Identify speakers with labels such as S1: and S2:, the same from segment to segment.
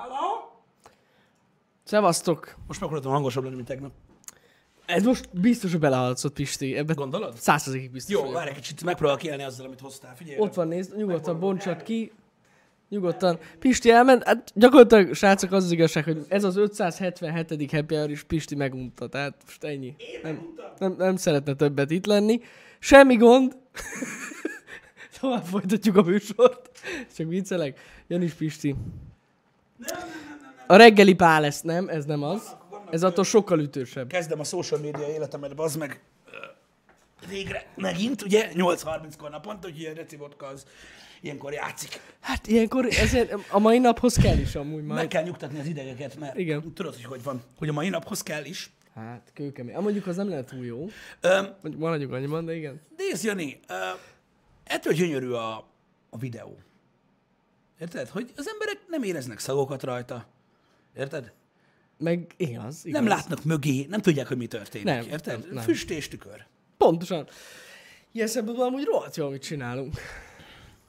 S1: Hello?
S2: Szevasztok!
S1: Most meg akartam hangosabb lenni, mint tegnap.
S2: Ez most biztos, hogy belehallatszott, Pisti. Ebben
S1: Gondolod?
S2: százszerzékig biztos
S1: Jó,
S2: vagyok.
S1: várj egy kicsit, megpróbálok élni azzal, amit hoztál. Figyelj.
S2: Ott van, nézd, nyugodtan bontsad ki. Nyugodtan. Pisti elment, hát gyakorlatilag, srácok, az az igazság, hogy ez az 577. happy hour is Pisti megunta, tehát most ennyi. Nem, nem, nem szeretne többet itt lenni. Semmi gond. Tovább folytatjuk a műsort. Csak viccelek. Jön is Pisti. A reggeli pál lesz, nem? Ez nem az. Ez attól sokkal ütősebb.
S1: Kezdem a social media életemet, bazd meg. Ö, Végre, megint, ugye, 8.30-kor naponta, úgyhogy a Reci Vodka az ilyenkor játszik.
S2: Hát ilyenkor ezért a mai naphoz kell is amúgy
S1: Meg
S2: majd.
S1: kell nyugtatni az idegeket, mert
S2: Igen.
S1: tudod, hogy hogy van, hogy a mai naphoz kell is.
S2: Hát kőkemény. Ah, mondjuk az nem lehet túl jó.
S1: Ö,
S2: Mondjuk maradjunk annyiban, de igen.
S1: Nézd, Jani, uh, ettől gyönyörű a, a videó. Érted? Hogy az emberek nem éreznek szagokat rajta. Érted?
S2: Meg igaz, igaz.
S1: Nem látnak mögé, nem tudják, hogy mi történik.
S2: Nem,
S1: Érted?
S2: nem, nem.
S1: Füst és tükör.
S2: Pontosan. Ilyen szempontból amúgy rohadt jó, amit csinálunk.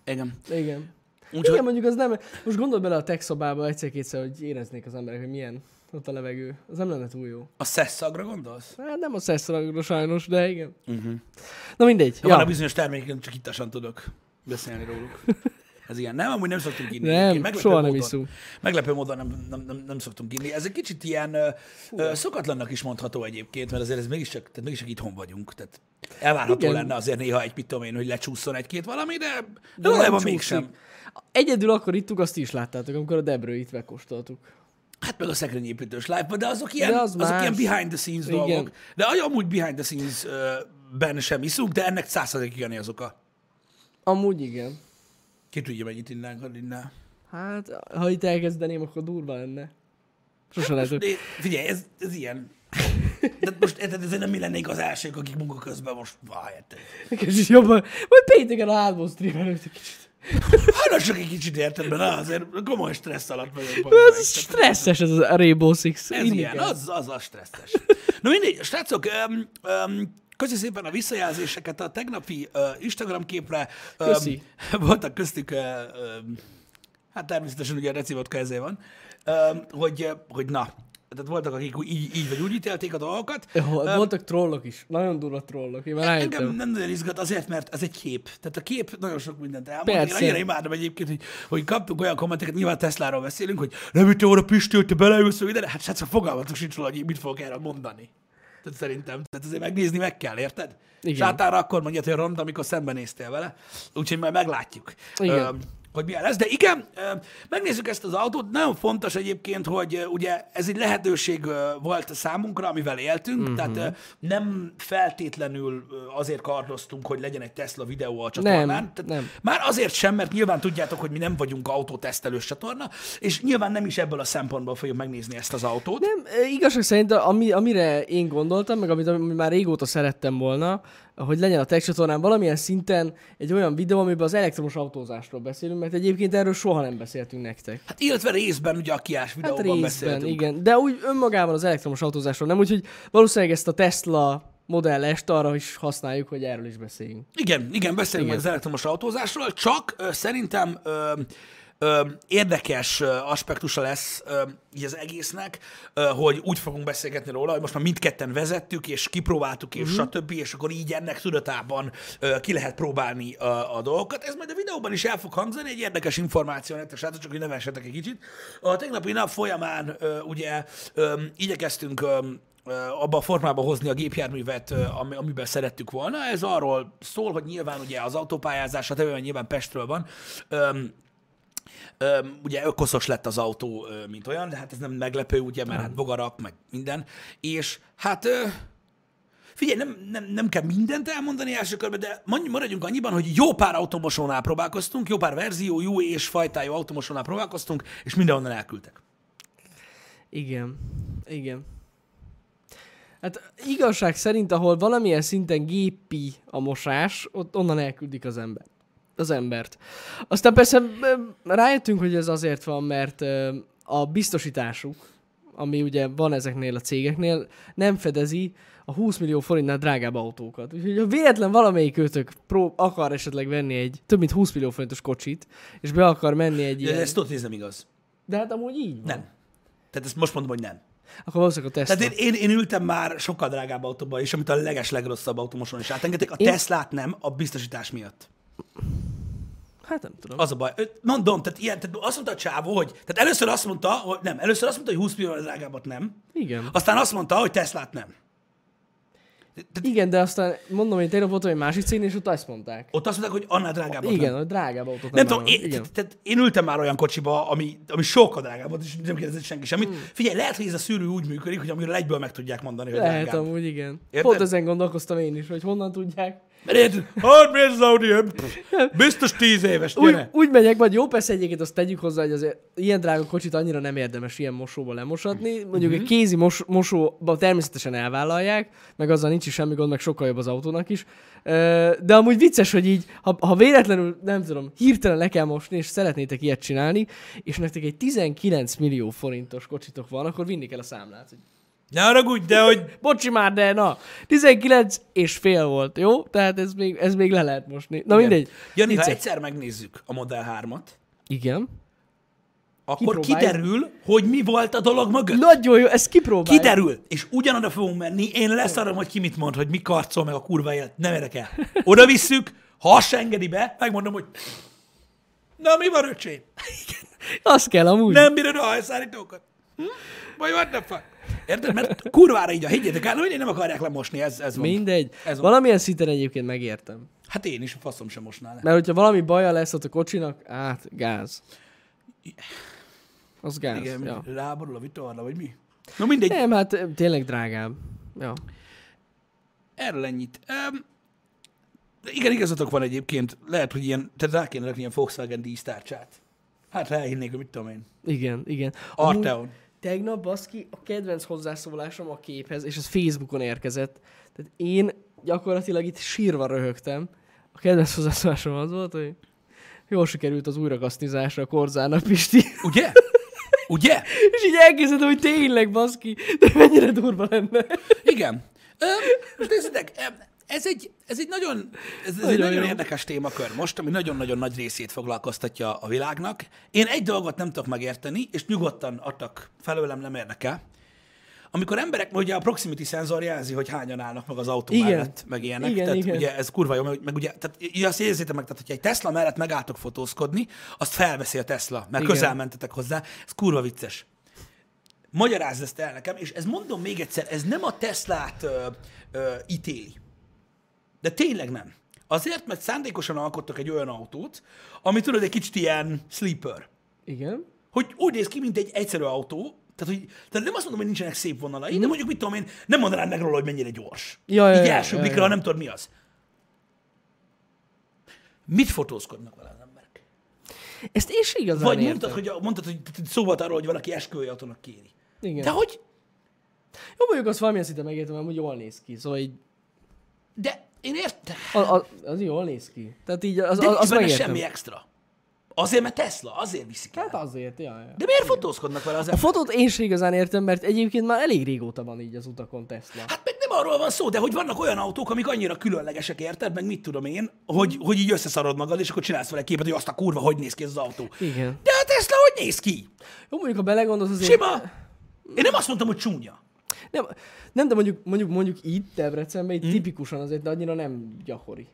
S1: Igen.
S2: Igen.
S1: Úgyhogy
S2: Igen, mondjuk az nem... Most gondolj bele a tech szobába egyszer-kétszer, hogy éreznék az emberek, hogy milyen ott a levegő. Az nem lenne túl jó.
S1: a szesz szagra gondolsz?
S2: Hát nem a szeszragra sajnos, de igen.
S1: Uh-huh.
S2: Na mindegy.
S1: Ja. Van a
S2: Ja.
S1: bizonyos termékeken, csak ittasan tudok beszélni róluk. Ez ilyen. Nem, amúgy nem szoktunk inni.
S2: Nem.
S1: Meglepő
S2: soha nem
S1: módon-
S2: iszunk.
S1: Meglepő módon nem, nem, nem, nem szoktunk inni. Ez egy kicsit ilyen ö, ö, szokatlannak is mondható egyébként, mert azért ez mégiscsak, tehát mégiscsak itthon vagyunk. Tehát elvárható
S2: Igen.
S1: lenne azért néha egy, mit tudom én, hogy lecsúszson egy-két valami, de, de
S2: nem
S1: valójában mégsem.
S2: Egyedül akkor ittuk, azt is láttátok, amikor a Debrőit megkóstoltuk.
S1: Hát meg a szekrényépítős live de azok ilyen,
S2: De az
S1: azok
S2: más.
S1: ilyen behind the scenes
S2: Igen.
S1: dolgok. De amúgy behind the scenes ben sem iszunk, de ennek százszerzékig Jani az oka.
S2: Amúgy igen.
S1: Ki tudja, mennyit innánk, hogy innál.
S2: Hát, ha itt elkezdeném, akkor durva lenne. Sose lehet, hogy...
S1: De figyelj, ez, ez ilyen. De most érted, ezért nem mi lennénk az elsők, akik munka közben most, érted?
S2: Kicsit jobban. Majd pénteken a hátból stream előtt egy kicsit.
S1: Hát csak egy kicsit érted, mert azért komoly stressz alatt vagyok.
S2: Ez stresszes ez a Rainbow Six.
S1: Ez ilyen, az, az a stresszes. Na mindegy, srácok, um, um, Köszi szépen a visszajelzéseket a tegnapi uh, Instagram képre. Um,
S2: Köszi.
S1: Voltak köztük, uh, um, hát természetesen ugye a recivotka ezért van, um, hogy, hogy na, tehát voltak, akik így, így vagy úgy ítélték a dolgokat.
S2: Jó, Voltak trollok is. Nagyon durva trollok. Én már
S1: Engem nem nagyon izgat azért, mert ez egy kép. Tehát a kép nagyon sok mindent elmond. Én
S2: Persze.
S1: annyira imádom egyébként, hogy, hogy kaptunk olyan kommenteket, nyilván Tesláról beszélünk, hogy nem itt van a Pisti, hogy te beleülsz, ide. Hát srácok, fogalmatok sincs róla, hogy mit fogok erről mondani. Tehát szerintem. Tehát azért megnézni meg kell, érted?
S2: Igen.
S1: Sátára akkor mondja, hogy rond, amikor szembenéztél vele. Úgyhogy majd meglátjuk.
S2: Igen.
S1: Ö, hogy milyen lesz. De igen, megnézzük ezt az autót. Nagyon fontos egyébként, hogy ugye ez egy lehetőség volt számunkra, amivel éltünk,
S2: Mhm.
S1: uh-huh. tehát nem feltétlenül azért kardoztunk, hogy legyen egy Tesla videó a csatornán.
S2: Nem,
S1: tehát
S2: nem.
S1: Már azért sem, mert nyilván tudjátok, hogy mi nem vagyunk autótesztelős csatorna, és nyilván nem is ebből a szempontból fogjuk megnézni ezt az autót.
S2: Nem, igazság szerint, ami, amire én gondoltam, meg amit, amit már régóta szerettem volna, hogy legyen a tech csatornán valamilyen szinten egy olyan videó, amiben az elektromos autózásról beszélünk, mert egyébként erről soha nem beszéltünk nektek.
S1: Hát illetve részben ugye a kiás
S2: Hát
S1: videóban
S2: részben,
S1: beszéltünk.
S2: igen. De úgy önmagában az elektromos autózásról nem, úgyhogy valószínűleg ezt a Tesla Model S-t arra is használjuk, hogy erről is beszéljünk.
S1: Igen, igen, beszélünk
S2: Igen.
S1: igen. az elektromos autózásról, csak ö, szerintem ö, ö, érdekes aspektusa lesz ö, így az egésznek, ö, hogy úgy fogunk beszélgetni róla, hogy most már mindketten vezettük, és kipróbáltuk, és uh-huh. stb., és akkor így ennek tudatában ö, ki lehet próbálni a, a dolgokat. Ez majd a videóban is el fog hangzani, egy érdekes információ nektek, srácok, csak hogy ne egy kicsit. A tegnapi nap folyamán ö, ugye ö, igyekeztünk ö, abba a formába hozni a gépjárművet, amiben szerettük volna. Ez arról szól, hogy nyilván ugye az autópályázás, a tevően nyilván Pestről van, Öm, ugye ökoszos lett az autó, mint olyan, de hát ez nem meglepő, ugye, mert hát bogarak, meg minden. És hát figyelj, nem, nem, nem kell mindent elmondani első körben, de maradjunk annyiban, hogy jó pár automosónál próbálkoztunk, jó pár verzió, jó és fajtájú automosónál próbálkoztunk, és mindenhonnan elküldtek.
S2: Igen. Igen. Hát igazság szerint, ahol valamilyen szinten gépi a mosás, ott onnan elküldik az ember. Az embert. Aztán persze rájöttünk, hogy ez azért van, mert a biztosításuk, ami ugye van ezeknél a cégeknél, nem fedezi a 20 millió forintnál drágább autókat. Úgyhogy ha véletlen valamelyik őtök akar esetleg venni egy több mint 20 millió forintos kocsit, és be akar menni egy
S1: De
S2: ilyen...
S1: ez tudod, ez nem igaz.
S2: De hát amúgy így van.
S1: Nem. Tehát ezt most mondom, hogy nem.
S2: Akkor valószínűleg a Tesla.
S1: Tehát én, én, én ültem már sokkal drágább autóba is, amit a leges legrosszabb automoson is átengedtek. A
S2: Én-
S1: Teslát nem, a biztosítás miatt.
S2: Hát nem tudom.
S1: Az a baj. Mondom, tehát, ilyen, tehát azt mondta a csávó, hogy, tehát először azt mondta, hogy nem, először azt mondta, hogy 20 millió drágábbat nem,
S2: Igen.
S1: aztán azt mondta, hogy Teslát nem.
S2: Igen, de aztán mondom, hogy tegnap voltam egy másik cégnél, és ott azt mondták.
S1: Ott azt mondták, hogy annál drágábbat
S2: Igen,
S1: nem.
S2: a drágább autót
S1: Nem tudom,
S2: vállal.
S1: én,
S2: Igen.
S1: tehát, tehát én ültem már olyan kocsiba, ami, ami sokkal drágább volt, és nem kérdezett senki semmit.
S2: Hmm.
S1: Figyelj, lehet, hogy ez a szűrő úgy működik, hogy amiről egyből meg tudják mondani, hogy
S2: Lehet
S1: drágább.
S2: amúgy, igen.
S1: Érted?
S2: Pont ezen gondolkoztam én is, hogy honnan tudják.
S1: Mert érted, hát mi ez az Audi? Biztos tíz éves,
S2: Úgy,
S1: gyere.
S2: úgy megyek, vagy jó, persze egyébként azt tegyük hozzá, hogy azért ilyen drága kocsit annyira nem érdemes ilyen mosóba lemosatni. Mondjuk
S1: Mhm.
S2: egy kézi mos- mosóba természetesen elvállalják, meg azzal nincs is semmi gond, meg sokkal jobb az autónak is. De amúgy vicces, hogy így, ha, ha véletlenül, nem tudom, hirtelen le kell mosni, és szeretnétek ilyet csinálni, és nektek egy 19 millió forintos kocsitok van, akkor vinni kell a számlát. Hogy
S1: Ne haragudj, de hogy
S2: Bocsi már, de na, 19 és fél volt, jó? Tehát ez még, ez még le lehet mosni. Na mindegy.
S1: Jani, ha egyszer megnézzük a Model 3-at,
S2: Igen.
S1: akkor kiderül, hogy mi volt a dolog mögött.
S2: Nagyon jó, ezt kipróbáljuk.
S1: Kiderül, és ugyanoda fogunk menni, én leszarom, hogy ki mit mond, hogy mi karcol meg a kurva élet, nem érdekel. Oda visszük, ha azt engedi be, megmondom, hogy na mi van, öcsém?
S2: Azt kell amúgy.
S1: Nem bírod a hajszállítókat? Hm? Vagy what the fuck? Érted? Mert kurvára így a higgyétek el, hogy nem akarják lemosni, ez, ez van.
S2: Mindegy.
S1: Ez van.
S2: Valamilyen szinten egyébként megértem.
S1: Hát én is a faszom sem mosnál le.
S2: Mert hogyha valami baja lesz ott a kocsinak, át, gáz. Az gáz.
S1: Igen,
S2: ja.
S1: ráborul a vitorla, vagy mi? No mindegy,
S2: Nem, hát tényleg drágább. Ja.
S1: erről ennyit. Um, igen, igazatok van egyébként. Lehet, hogy ilyen, tehát rá kéne rakni ilyen Volkswagen dísztárcsát. Hát ráhinnék, mit tudom én.
S2: Igen, igen. Amúgy
S1: Arteon.
S2: Tegnap, baszki, a kedvenc hozzászólásom a képhez, és ez Facebookon érkezett. Tehát én gyakorlatilag itt sírva röhögtem. A kedvenc hozzászólásom az volt, hogy jól sikerült az újrakasztizásra a korzának, Pisti.
S1: Ugye? Ugye?
S2: És így elkezdett, hogy tényleg, baszki, de mennyire durva lenne.
S1: Igen. Ö, most nézzétek, ez egy, ez egy nagyon, ez, ez egy
S2: Nagyon
S1: érdekes témakör most, ami nagyon-nagyon nagy részét foglalkoztatja a világnak. Én egy dolgot nem tudok megérteni, és nyugodtan adtak felőlem, nem érdekel. Amikor emberek, ugye a proximity szenzor jelzi, hogy hányan állnak meg az autó
S2: Igen.
S1: mellett, meg ilyenek.
S2: Igen,
S1: tehát
S2: igen.
S1: ugye ez kurva jó, meg, meg ugye, tehát azt érzétek meg, tehát hogyha egy Tesla mellett megálltok fotózkodni, azt felveszi a Tesla, mert
S2: Igen.
S1: közel mentetek hozzá. Ez kurva vicces. Magyarázd ezt el nekem, és ez mondom még egyszer, ez nem a Teslát ö, ö, ítéli. De tényleg nem. Azért, mert szándékosan alkottak egy olyan autót, ami tudod, egy kicsit ilyen sleeper.
S2: Igen.
S1: Hogy úgy néz ki, mint egy egyszerű autó, tehát, hogy, tehát nem azt mondom, hogy nincsenek szép vonalai, de mondjuk, mit tudom én, nem mondanám meg róla, hogy mennyire gyors.
S2: Ja,
S1: Így
S2: ja,
S1: első
S2: ja,
S1: blikra,
S2: ja.
S1: nem tudod, mi az. Mit fotózkodnak vele az emberek?
S2: Ezt én se igazán
S1: Vagy
S2: értem.
S1: mondtad, hogy, mondtad, hogy szó volt arról, hogy valaki esküvői autónak kéri.
S2: Igen.
S1: De hogy?
S2: Jó, mondjuk azt valamilyen szinten megértem, hogy jól néz ki. Szóval így,
S1: De én értem.
S2: az, az, az jól néz ki. Tehát így az,
S1: De
S2: az,
S1: nincs
S2: az
S1: benne semmi extra. Azért, mert Tesla, azért viszik el.
S2: Hát azért, ja, ja.
S1: De miért fotózkodnak vele az
S2: A
S1: emberek?
S2: fotót én se igazán értem, mert egyébként már elég régóta van így az utakon Tesla.
S1: Hát meg nem arról van szó, de hogy vannak olyan autók, amik annyira különlegesek, érted? Meg mit tudom én, hogy, hogy így összeszarod magad, és akkor csinálsz vele képet, hogy azt a kurva, hogy néz ki ez az autó.
S2: Igen.
S1: De a Tesla hogy néz ki?
S2: Jó, mondjuk ha belegondolsz azért...
S1: Sima. Én nem azt mondtam, hogy csúnya.
S2: Nem, nem, de mondjuk, mondjuk, mondjuk itt Debrecenben,
S1: Hm?
S2: itt tipikusan azért, de annyira nem gyakori.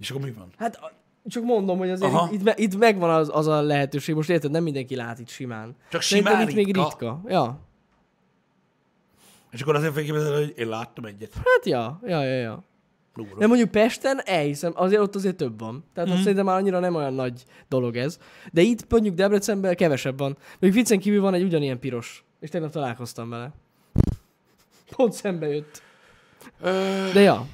S1: És akkor mi van?
S2: Hát csak mondom, hogy azért
S1: Aha.
S2: itt, itt, me- itt megvan az, az a lehetőség. Most érted, nem mindenki lát itt simán.
S1: Csak simán
S2: itt még
S1: ritka.
S2: Ja.
S1: És akkor azért felképzeled, hogy én láttam egyet.
S2: Hát ja, ja, ja, ja.
S1: Durva.
S2: De mondjuk Pesten elhiszem, azért ott azért több van. Tehát mm. szerintem már annyira nem olyan nagy dolog ez. De itt mondjuk Debrecenben kevesebb van. Még viccen kívül van egy ugyanilyen piros. És tegnap találkoztam vele. Pont szembe jött. De ja.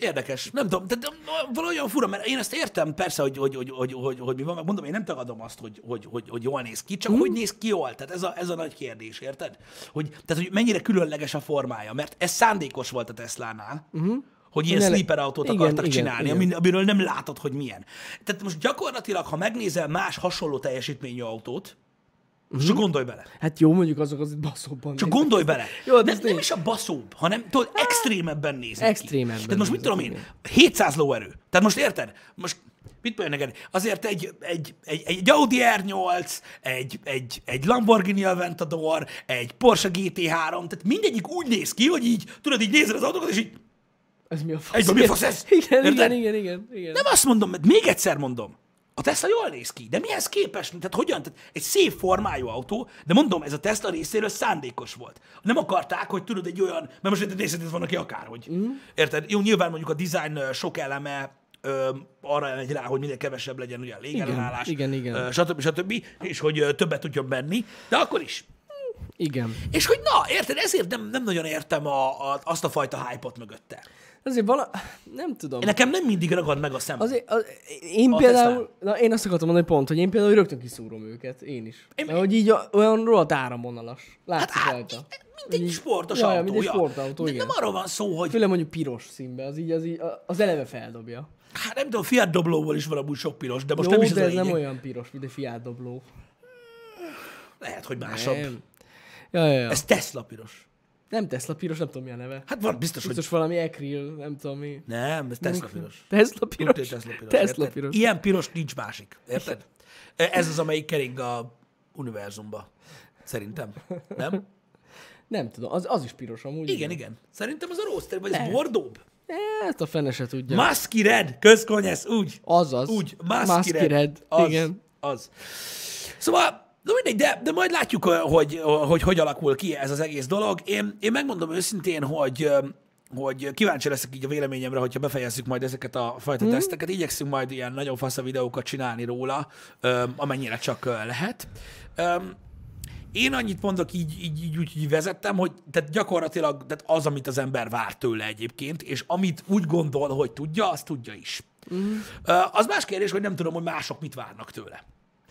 S1: Érdekes. Nem tudom, de, de valahogyan fura, mert én ezt értem persze, hogy, hogy, hogy, hogy, hogy, hogy mi van, mondom, én nem tagadom azt, hogy, hogy, hogy, hogy jól néz ki, csak hogy néz ki jól? Tehát ez a, ez a nagy kérdés, érted? Hogy, tehát, hogy mennyire különleges a formája, mert ez szándékos volt a Teslánál, uh-huh. hogy ilyen sleeper autót
S2: igen,
S1: akartak
S2: igen,
S1: csinálni,
S2: igen.
S1: amin- amiről nem látod, hogy milyen. Tehát most gyakorlatilag, ha megnézel más hasonló teljesítményű autót, uh-huh. csak gondolj bele.
S2: Hát jó, mondjuk azok az baszóbban.
S1: Csak
S2: néznek.
S1: gondolj bele.
S2: Jó, de
S1: nem,
S2: ez
S1: nem
S2: tény.
S1: is a baszóbb, hanem tudod, extrémebben néznek
S2: Extrémebben
S1: ki. Tehát most mit tudom én, 700 lóerő. Tehát most érted? Most Mit mondja neked? Azért egy, egy, egy, egy Audi R8, egy, egy, egy Lamborghini Aventador, egy Porsche GT3, tehát mindegyik úgy néz ki, hogy így, tudod, így nézed az autókat, és így
S2: Ez mi a fasz?
S1: Egyben mi a fasz ez?
S2: Igen, igen, igen, igen, igen.
S1: Nem azt mondom, mert még egyszer mondom, a Tesla jól néz ki, de mihez képest? Tehát hogyan? Tehát egy szép formájú autó, de mondom, ez a Tesla részéről szándékos volt. Nem akarták, hogy tudod egy olyan, mert most nézed, ez van aki akárhogy. Mm. Érted? Jó, nyilván mondjuk a design sok eleme ö, arra megy rá, hogy minél kevesebb legyen ugye a légellenállás,
S2: igen, igen.
S1: Ö, stb. stb. És hogy ö, többet tudjon benni, de akkor is.
S2: Igen.
S1: És hogy na, érted, ezért nem, nem nagyon értem a, a, azt a fajta hype-ot mögötte.
S2: Azért vala... Nem tudom.
S1: Nekem nem mindig ragad meg a szem.
S2: Azért, az, én
S1: A
S2: például, na én azt akartam mondani pont, hogy én például rögtön kiszúrom őket, én is.
S1: Én-.
S2: Mert hogy így a, olyan rohadt áramvonalas. Látszik
S1: Hát,
S2: rajta.
S1: Mint egy sportos
S2: Ja, ja,
S1: autó.
S2: mint egy sportautó,
S1: De
S2: igen.
S1: nem arról van szó, hogy
S2: Főleg mondjuk piros színbe, az így, az, így, az eleve feldobja.
S1: hát nem tudom, Fiat doblóból is van amúgy sok piros, de most
S2: Jó,
S1: nem is
S2: de ez nem
S1: lényeg.
S2: olyan piros, mint egy Fiat dobló.
S1: Lehet, hogy másabb.
S2: Nem. Ja, ja, ja.
S1: Ez Tesla piros.
S2: Nem Tesla piros, nem tudom mi a neve.
S1: Hát van, biztos, hogy...
S2: Biztos valami Ekril, nem tudom mi.
S1: Nem, ez Tesla piros.
S2: Tesla piros.
S1: hogy Tesla piros.
S2: Tesla
S1: érted?
S2: piros.
S1: Ilyen piros nincs másik. Érted? Ez az, amelyik kering a univerzumba. Szerintem. Nem?
S2: Nem tudom, az, az is piros amúgy.
S1: Igen, igen. Szerintem az a roadster, vagy ez bordóbb?
S2: Ezt a fene se tudja.
S1: Musky Red, közkonyesz, úgy.
S2: az az.
S1: Úgy, Musky,
S2: Musky
S1: Red.
S2: Red.
S1: Az,
S2: Igen.
S1: Az. Szóval, de mindegy, de, de majd látjuk, hogy, hogy hogy alakul ki ez az egész dolog. Én, én megmondom őszintén, hogy hogy kíváncsi leszek így a véleményemre, hogyha befejezzük majd ezeket a fajta mm. teszteket. Igyekszünk majd ilyen nagyon fasz videókat csinálni róla, amennyire csak lehet. Én annyit mondok, így, így, így úgy így vezettem, hogy tehát gyakorlatilag tehát az, amit az ember vár tőle egyébként, és amit úgy gondol, hogy tudja, azt tudja is. Mm. Az más kérdés, hogy nem tudom, hogy mások mit várnak tőle.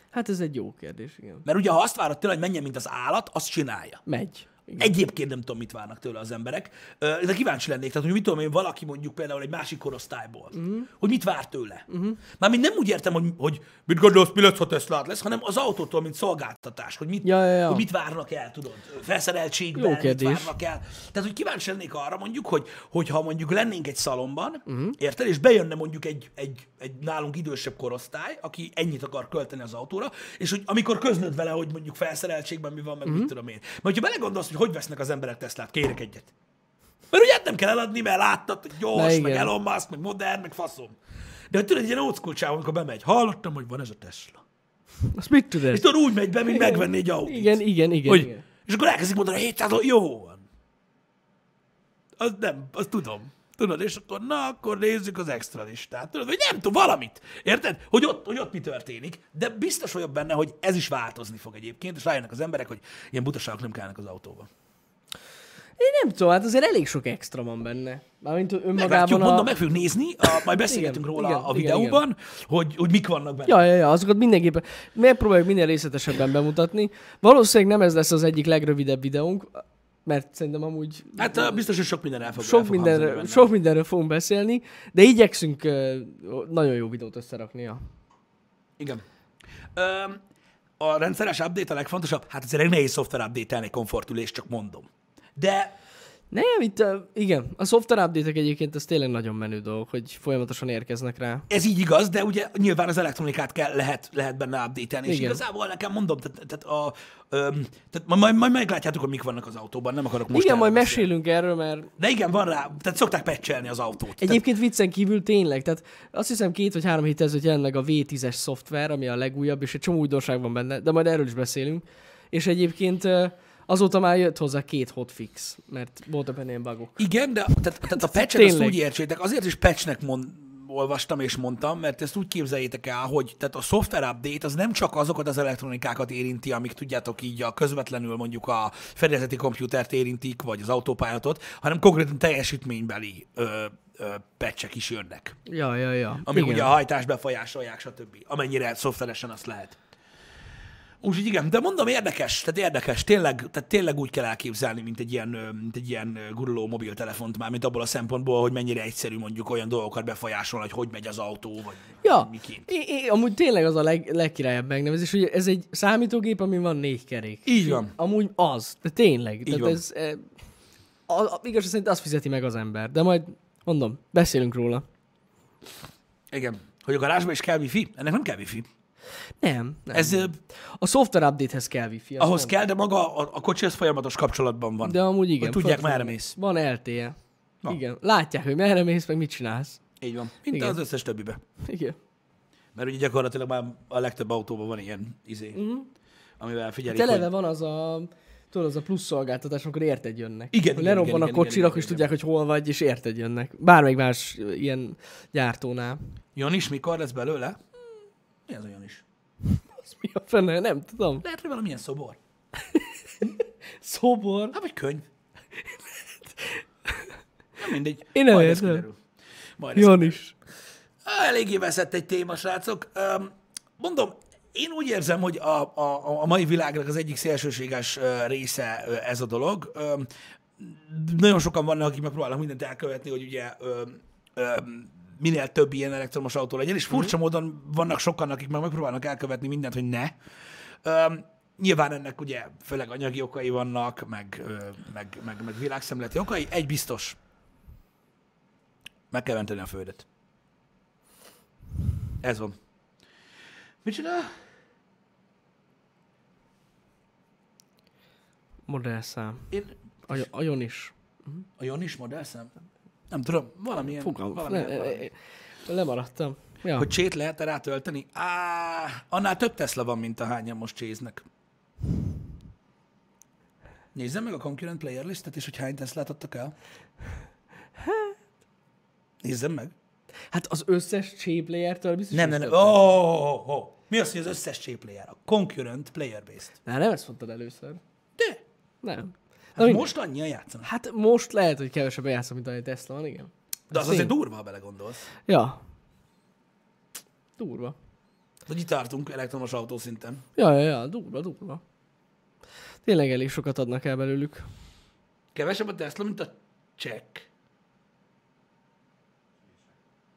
S2: Hát ez egy jó kérdés, igen.
S1: Mert ugye, ha azt várod tőle, hogy menjen, mint az állat, azt csinálja.
S2: Megy. Igen.
S1: Egyébként nem tudom, mit várnak tőle az emberek, de kíváncsi lennék, tehát hogy mit tudom én, valaki mondjuk például egy másik korosztályból, uh-huh. hogy mit vár tőle. Uh-huh. Mármint nem úgy értem, hogy, hogy mit gondolsz, mi lesz, ha Tesla lesz, hanem az autótól, mint szolgáltatás, hogy mit,
S2: Ja, ja, ja.
S1: hogy mit várnak el, tudod, felszereltségben, mit várnak el. Tehát, hogy kíváncsi lennék arra mondjuk, hogy, hogyha mondjuk lennénk egy szalomban, uh-huh. érted, és bejönne mondjuk egy, egy, egy nálunk idősebb korosztály, aki ennyit akar költeni az autóra, és hogy amikor közlöd vele, hogy mondjuk felszereltségben mi van, meg uh-huh. mit tudom én. Mert hogyha belegondolsz, hogy hogy vesznek az emberek Teslát, kérek egyet. Mert ugye nem kell eladni, mert láttad, hogy
S2: Na
S1: gyors, meg
S2: igen.
S1: Elon Musk, meg modern, meg faszom. De hogy tudod, egy ilyen old school csáv, amikor bemegy, hallottam, hogy van ez a Tesla.
S2: Azt mit tudod?
S1: És tudod, úgy megy be, mint megvenni egy autót.
S2: Igen, igen, igen.
S1: Hogy,
S2: igen.
S1: és akkor elkezdik mondani, 700 dollár, jó van. Az nem, azt tudom. Tudod, és akkor na, akkor nézzük az extra listát. Tudod, vagy nem tudom, valamit. Érted? Hogy ott, hogy ott mi történik. De biztos vagyok benne, hogy ez is változni fog egyébként, és rájönnek az emberek, hogy ilyen butaságok nem kellnek az autóba.
S2: Én nem tudom, hát azért elég sok extra van benne. Mármint hogy
S1: Meglátjuk,
S2: önmagában
S1: mondom,
S2: a...
S1: meg fogjuk nézni, a, majd beszélgetünk
S2: Igen,
S1: róla
S2: igen,
S1: a
S2: igen,
S1: videóban, hogy, hogy mik vannak benne.
S2: Ja, ja, ja, azokat mindenképpen megpróbáljuk minél részletesebben bemutatni. Valószínűleg nem ez lesz az egyik legrövidebb videónk, mert szerintem amúgy
S1: Hát biztos, hogy sok minden el fog, el
S2: sok,
S1: fog hangzani
S2: mindenről, sok mindenről fogunk beszélni, de igyekszünk nagyon jó videót összerakni. Ja.
S1: Igen. Öm, a rendszeres update a legfontosabb? Hát ez egy nehéz szoftver update komfortülés, csak mondom. De
S2: Nem, itt, ö, igen, a software update egyébként ez tényleg nagyon menő dolog, hogy folyamatosan érkeznek rá.
S1: ez így igaz, de ugye nyilván az elektronikát kell, lehet, lehet benne update És
S2: Igen.
S1: igazából nekem mondom, tehát, tehát, a, öm, tehát majd, majd, meglátjátok, hogy mik vannak az autóban, nem akarok most
S2: igen, majd
S1: beszélni.
S2: mesélünk erről, mert
S1: De igen, van rá, tehát szokták patchelni az autót. Tehát,
S2: Egyébként viccen kívül tényleg, tehát azt hiszem két vagy három héttel ezelőtt jelent meg a V10-es szoftver, ami a legújabb, és egy csomó újdonság van benne, de majd erről is beszélünk. És egyébként ö, azóta már jött hozzá két hotfix, mert voltak benne ilyen bugok.
S1: igen, de tehát, tehát a patchet azt úgy értsétek, azért is patchnek mond, olvastam és mondtam, mert ezt úgy képzeljétek el, hogy tehát a software update az nem csak azokat az elektronikákat érinti, amik tudjátok így a közvetlenül mondjuk a fedezeti komputert érintik, vagy az autópályátot, hanem konkrétan teljesítménybeli ö, patchek is jönnek,
S2: Ja, ja, ja.
S1: amik
S2: Igen.
S1: ugye a hajtást befolyásolják, stb. Amennyire szoftveresen azt lehet. Úgyhogy igen, de mondom, érdekes, tehát érdekes, tényleg, tehát tényleg úgy kell elképzelni, mint egy ilyen, mint egy ilyen guruló mobiltelefont már, mint abból a szempontból, hogy mennyire egyszerű mondjuk olyan dolgokat befolyásolni, hogy hogy megy az autó, vagy
S2: Ja,
S1: miként.
S2: I- I- amúgy tényleg az a leg, legkirályabb megnevezés, hogy ez egy számítógép, ami van négy kerék.
S1: Így van.
S2: Amúgy az, de tényleg. Tehát
S1: van.
S2: ez, e, a, a, igaz szerint azt fizeti meg az ember, de majd mondom, beszélünk róla.
S1: Igen. Hogy a garázsban is kell wifi? Ennek nem kell wifi.
S2: Nem, nem.
S1: Ez ö,
S2: A szoftver update-hez kell wifi.
S1: ahhoz
S2: mondtam.
S1: kell, de maga a, a kocsi az folyamatos kapcsolatban van.
S2: De amúgy igen.
S1: Hogy tudják, merre mész.
S2: Van LTE.
S1: Van.
S2: Igen. Látják, hogy merre mész, meg mit csinálsz.
S1: Így van. Mint
S2: Igen.
S1: az összes többibe.
S2: Igen.
S1: Mert ugye gyakorlatilag már a legtöbb autóban van ilyen izé,
S2: Mhm.
S1: amivel figyelik,
S2: Hát eleve
S1: hogy...
S2: van az a, tudod, az a plusz szolgáltatás, amikor érted jönnek.
S1: Igen, igen,
S2: lerobban
S1: igen,
S2: a
S1: igen,
S2: kocsirak,
S1: igen,
S2: és
S1: igen,
S2: tudják, hogy hol vagy, és érted jönnek. Bármelyik más ilyen gyártónál.
S1: Janis mikor lesz belőle? Mi az a Janis?
S2: Az mi a fene? Nem tudom.
S1: Lehet, hogy valamilyen szobor.
S2: Szobor.
S1: Hát vagy könyv. Nem mindegy.
S2: Én nem
S1: Majd
S2: értem.
S1: Majd
S2: Jan is.
S1: Eléggé veszett egy téma, srácok. Mondom, én úgy érzem, hogy a, a, a mai világnak az egyik szélsőséges része ez a dolog. Nagyon sokan vannak, akik megpróbálnak mindent elkövetni, hogy ugye minél több ilyen elektromos autó legyen, és furcsa módon vannak sokan, akik meg megpróbálnak elkövetni mindent, hogy ne. Öm, Nyilván ennek ugye főleg anyagi okai vannak, meg, meg, meg, meg világszemleti okai. Egy biztos. Meg kell menteni a földet. Ez van. Micsoda?
S2: Modellszám.
S1: Én...
S2: A, a Jon is.
S1: A Jonis modellszám? Nem tudom, valamilyen...
S2: Fogalmam.
S1: valamilyen,
S2: Ne,
S1: valamilyen.
S2: ne, lemaradtam. Ja.
S1: Hogy csét lehet rátölteni? Á, annál több Tesla van, mint a hányan most cséznek. Nézzem meg a concurrent player listet, és hogy hány Teslát adtak el. Nézzem meg.
S2: Hát az összes chiplayertől biztos,
S1: Nem, nem, nem. Oh, oh, oh. Mi az, hogy az összes chip player? A concurrent player based.
S2: Na, nem ezt mondtad először.
S1: De,
S2: Nem.
S1: Hát most annyian játszanak.
S2: Hát most lehet, hogy kevesebb játszom, mint a Tesla van, igen.
S1: De az
S2: tény.
S1: azért durva, ha belegondolsz.
S2: Ja. Durva.
S1: Hogy itt tartunk elektromos autó szinten.
S2: Ja, ja, ja, durva, durva. Tényleg elég sokat adnak el belőlük.
S1: Kevesebb a Tesla, mint a check.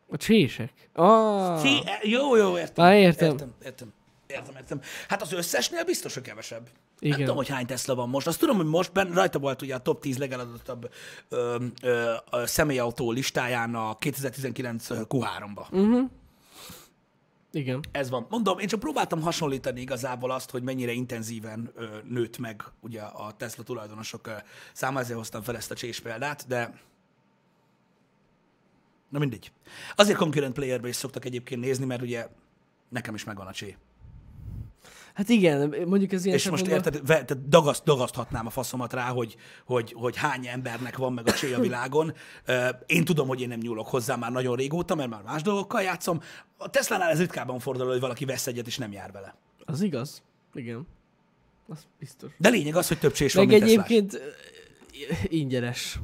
S2: A csések. Ah,
S1: e- jó, jó, értem.
S2: Már értem.
S1: Értem, értem. Értem, értem. Hát az összesnél biztos, hogy kevesebb.
S2: Igen.
S1: Nem tudom, hogy hány Tesla van most. Azt tudom, hogy most benne rajta volt ugye a top 10 legeladottabb ö, ö, a személyautó listáján a 2019 Q3-ba. Mm.
S2: igen.
S1: Ez van. Mondom, én csak próbáltam hasonlítani igazából azt, hogy mennyire intenzíven ö, nőtt meg ugye a Tesla tulajdonosok ö, száma, ezért hoztam fel ezt a csés példát, de na mindegy. Azért concurrent playerbe is szoktak egyébként nézni, mert ugye nekem is megvan a csé.
S2: Hát igen, mondjuk ez ilyen
S1: És most
S2: szempontból-
S1: érted, ve- tehát dagaszt, dagaszthatnám a faszomat rá, hogy, hogy, hogy hány embernek van meg a csé a világon. Én tudom, hogy én nem nyúlok hozzá már nagyon régóta, mert már más dolgokkal játszom. A Tesla-nál ez ritkában fordul, hogy valaki vesz egyet és nem jár vele.
S2: Az igaz. Igen. Az biztos.
S1: De lényeg az, hogy több csés van,
S2: Meg
S1: mint Teslás.
S2: egyébként ö, ingyenes.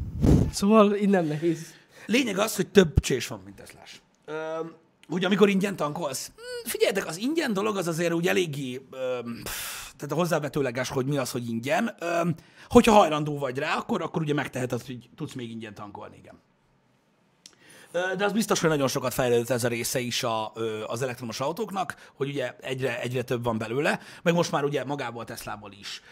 S2: Szóval nem nehéz.
S1: Lényeg az, hogy több csés van, mint Teslás. Öm, Hogy amikor ingyen tankolsz, hm, figyeljetek, az ingyen dolog az azért úgy eléggé, öm, tehát hozzávetőleges, hogy mi az, hogy ingyen. Öm, Hogyha hajlandó vagy rá, akkor, akkor ugye megteheted, hogy tudsz még ingyen tankolni, igen. De az biztos, hogy nagyon sokat fejlődött ez a része is a, az elektromos autóknak, hogy ugye egyre, egyre több van belőle, meg most már ugye magából Teslából is.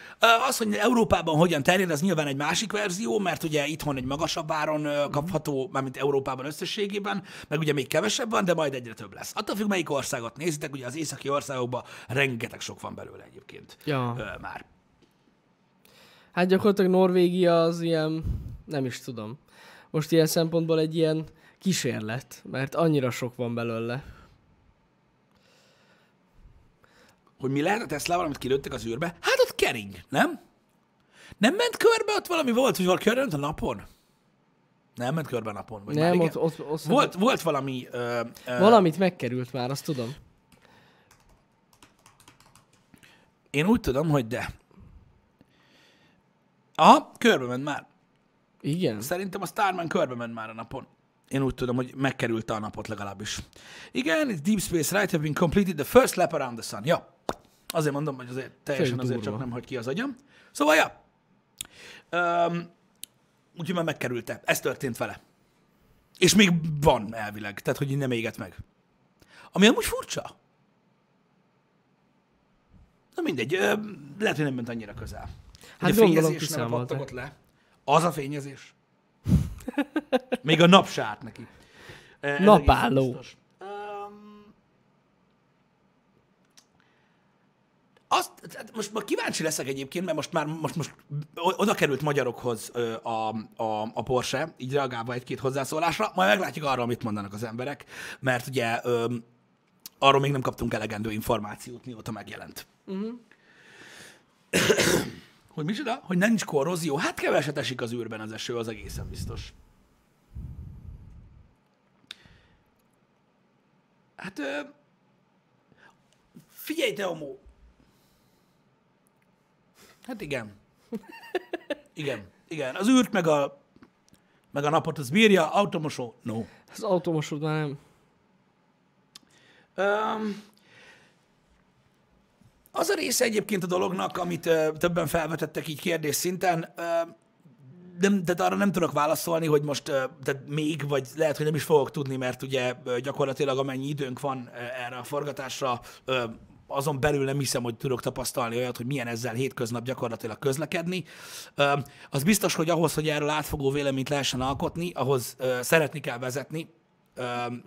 S1: Az, hogy Európában hogyan terjed, az nyilván egy másik verzió, mert ugye itthon egy magasabb áron kapható, mármint Európában összességében, meg ugye még kevesebb van, de majd egyre több lesz. Attól függ, melyik országot nézitek, ugye az északi országokban rengeteg sok van belőle egyébként
S2: Ja.
S1: már.
S2: Hát gyakorlatilag Norvégia az ilyen, nem is tudom. Most ilyen szempontból egy ilyen kísérlet, mert annyira sok van belőle.
S1: Hogy mi lehet a Teslával, amit kilőttek az űrbe? Hát ott kering, nem? Nem ment körbe, ott valami volt, hogy valaki körbe a napon? Nem ment körbe a napon. Vagy
S2: Nem, ott, ott, ott
S1: Volt, volt valami... Ö, ö,
S2: valamit megkerült már, azt tudom.
S1: Én úgy tudom, hogy de. Aha, körbe ment már.
S2: Igen.
S1: Szerintem a Starman körbe ment már a napon. Én úgy tudom, hogy megkerülte a napot legalábbis. Igen, it's Deep Space Right have been completed the first lap around the sun. Ja. Azért mondom, hogy azért teljesen azért csak nem hagy ki az agyam. Szóval, ja. Um, úgyhogy már megkerülte. Ez történt vele. És még van elvileg, tehát hogy nem égett meg. Ami amúgy furcsa. Na mindegy, ö, lehet, hogy nem ment annyira közel.
S2: Hát
S1: a
S2: gondolom,
S1: fényezés nem pattogott le. Az a fényezés. Még a nap se állt neki. Eh, ez
S2: Napálló.
S1: Azt, most már kíváncsi leszek egyébként, mert most már most, most oda került magyarokhoz a, a, a Porsche, így reagálva egy-két hozzászólásra, majd meglátjuk arra, amit mondanak az emberek, mert ugye öm, arról még nem kaptunk elegendő információt, mióta megjelent. Uh-huh. hogy micsoda? Hogy nincs korrozió? Hát keveset esik az űrben az eső, az egészen biztos. Hát ö, figyelj, Teomó, Hát igen. Igen, igen. Az űrt meg a, meg a napot az bírja, automosó, no.
S2: Az automosod már nem.
S1: Um, az a része egyébként a dolognak, amit uh, többen felvetettek így kérdés szinten, uh, nem, tehát arra nem tudok válaszolni, hogy most tehát még, vagy lehet, hogy nem is fogok tudni, mert ugye gyakorlatilag amennyi időnk van erre a forgatásra, azon belül nem hiszem, hogy tudok tapasztalni olyat, hogy milyen ezzel hétköznap gyakorlatilag közlekedni. Az biztos, hogy ahhoz, hogy erről átfogó véleményt lehessen alkotni, ahhoz szeretni kell vezetni,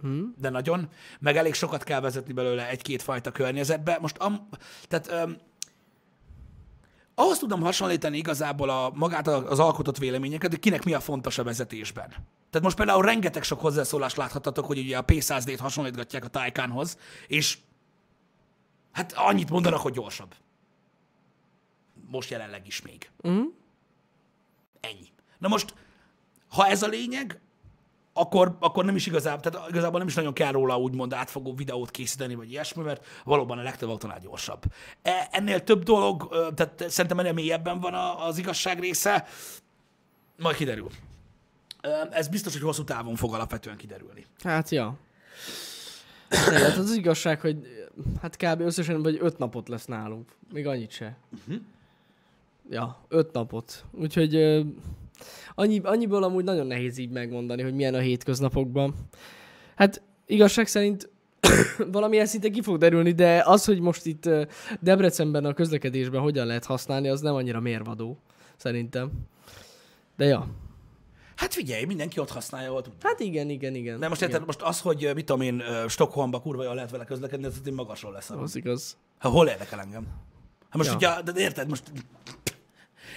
S1: hmm. de nagyon, meg elég sokat kell vezetni belőle egy-két fajta környezetbe. Most am, tehát ahhoz tudom hasonlítani igazából a, magát az alkotott véleményeket, hogy kinek mi a fontos a vezetésben. Tehát most például rengeteg sok hozzászólást láthattatok, hogy ugye a P100D-t hasonlítgatják a Taycanhoz, és Hát annyit mondanak, hogy gyorsabb. Most jelenleg is még. Uh-huh. Ennyi. Na most, ha ez a lényeg, akkor, akkor nem is igazából, tehát igazából nem is nagyon kell róla úgymond átfogó videót készíteni, vagy ilyesmi, mert valóban a legtöbb autónál gyorsabb. E, ennél több dolog, tehát szerintem ennél mélyebben van az igazság része, majd kiderül. Ez biztos, hogy hosszú távon fog alapvetően kiderülni.
S2: Hát, ja. Hát az igazság, hogy hát kb. összesen vagy öt napot lesz nálunk. Még annyit se. Uh-huh. Ja, öt napot. Úgyhogy annyi, annyiból amúgy nagyon nehéz így megmondani, hogy milyen a hétköznapokban. Hát igazság szerint valamilyen szinte ki fog derülni, de az, hogy most itt Debrecenben a közlekedésben hogyan lehet használni, az nem annyira mérvadó, szerintem. De ja.
S1: Hát figyelj, mindenki ott használja, ott.
S2: Hát igen, igen, igen.
S1: De most
S2: igen.
S1: érted, most az, hogy mit tudom én, Stockholmba kurva jól lehet vele közlekedni, ez én magasról lesz.
S2: Az igaz.
S1: Ha hol érdekel engem? Hát most ja. ugye, de érted, most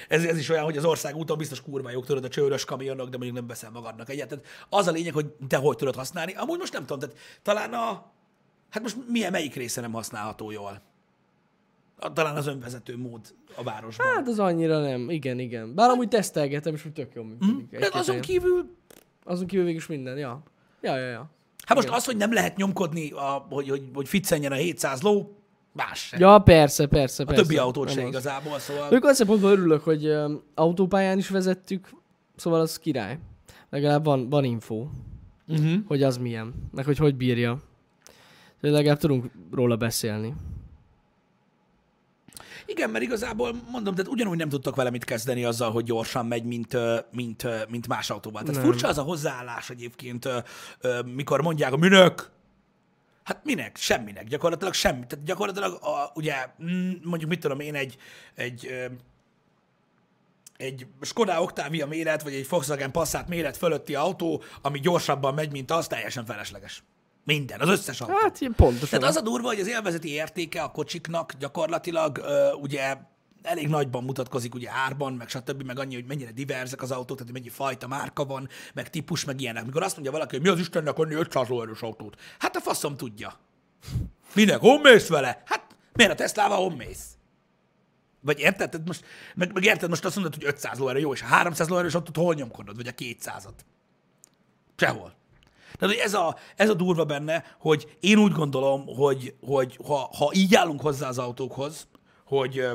S1: ez, ez is olyan, hogy az ország úton biztos kurva jók, tudod, a csőrös kamionok, de mondjuk nem veszel magadnak egyet. Tehát az a lényeg, hogy te hogy tudod használni. Amúgy most nem tudom, tehát talán a... Hát most milyen, melyik része nem használható jól? talán az önvezető mód a városban.
S2: Hát az annyira nem, igen, igen. Bár amúgy tesztelgetem, és úgy tök jó működik. Mm.
S1: De azon kívül...
S2: Azon kívül végül is minden, ja. Ja, ja, ja.
S1: Hát most igen. az, hogy nem lehet nyomkodni, a, hogy, hogy, hogy ficcenjen a 700 ló, más sem.
S2: Ja, persze, persze, persze.
S1: A többi autót se igazából, szóval...
S2: Ők azt szempontból örülök, hogy um, autópályán is vezettük, szóval az király. Legalább van, van info, uh-huh. hogy az milyen, meg hogy hogy bírja. Legalább tudunk róla beszélni.
S1: Igen, mert igazából mondom, tehát ugyanúgy nem tudtak vele mit kezdeni azzal, hogy gyorsan megy, mint, mint, mint más autóval. Tehát nem. furcsa az a hozzáállás egyébként, mikor mondják a minek, Hát minek? Semminek. Gyakorlatilag semmi. Tehát gyakorlatilag a, ugye mondjuk mit tudom én egy, egy egy Skoda Octavia méret, vagy egy Volkswagen Passat méret fölötti autó, ami gyorsabban megy, mint az, teljesen felesleges. Minden, az összes autó.
S2: Hát pontosan.
S1: Tehát az a durva, hogy az élvezeti értéke a kocsiknak gyakorlatilag ö, ugye elég nagyban mutatkozik ugye árban, meg stb., meg annyi, hogy mennyire diverzek az autók, tehát hogy mennyi fajta márka van, meg típus, meg ilyenek. Mikor azt mondja valaki, hogy mi az Istennek venni 500 lóerős autót? Hát a faszom tudja. Minek? Honmész vele? Hát miért a Tesla-val honmész? Vagy érted? Tehát most, meg, meg érted, most azt mondod, hogy 500 lóerő jó, és a 300 lóerős autót hol nyomkodod? Vagy a 200-at? Sehol. Tehát, hogy ez a, ez a durva benne, hogy én úgy gondolom, hogy, hogy ha, ha így állunk hozzá az autókhoz, hogy,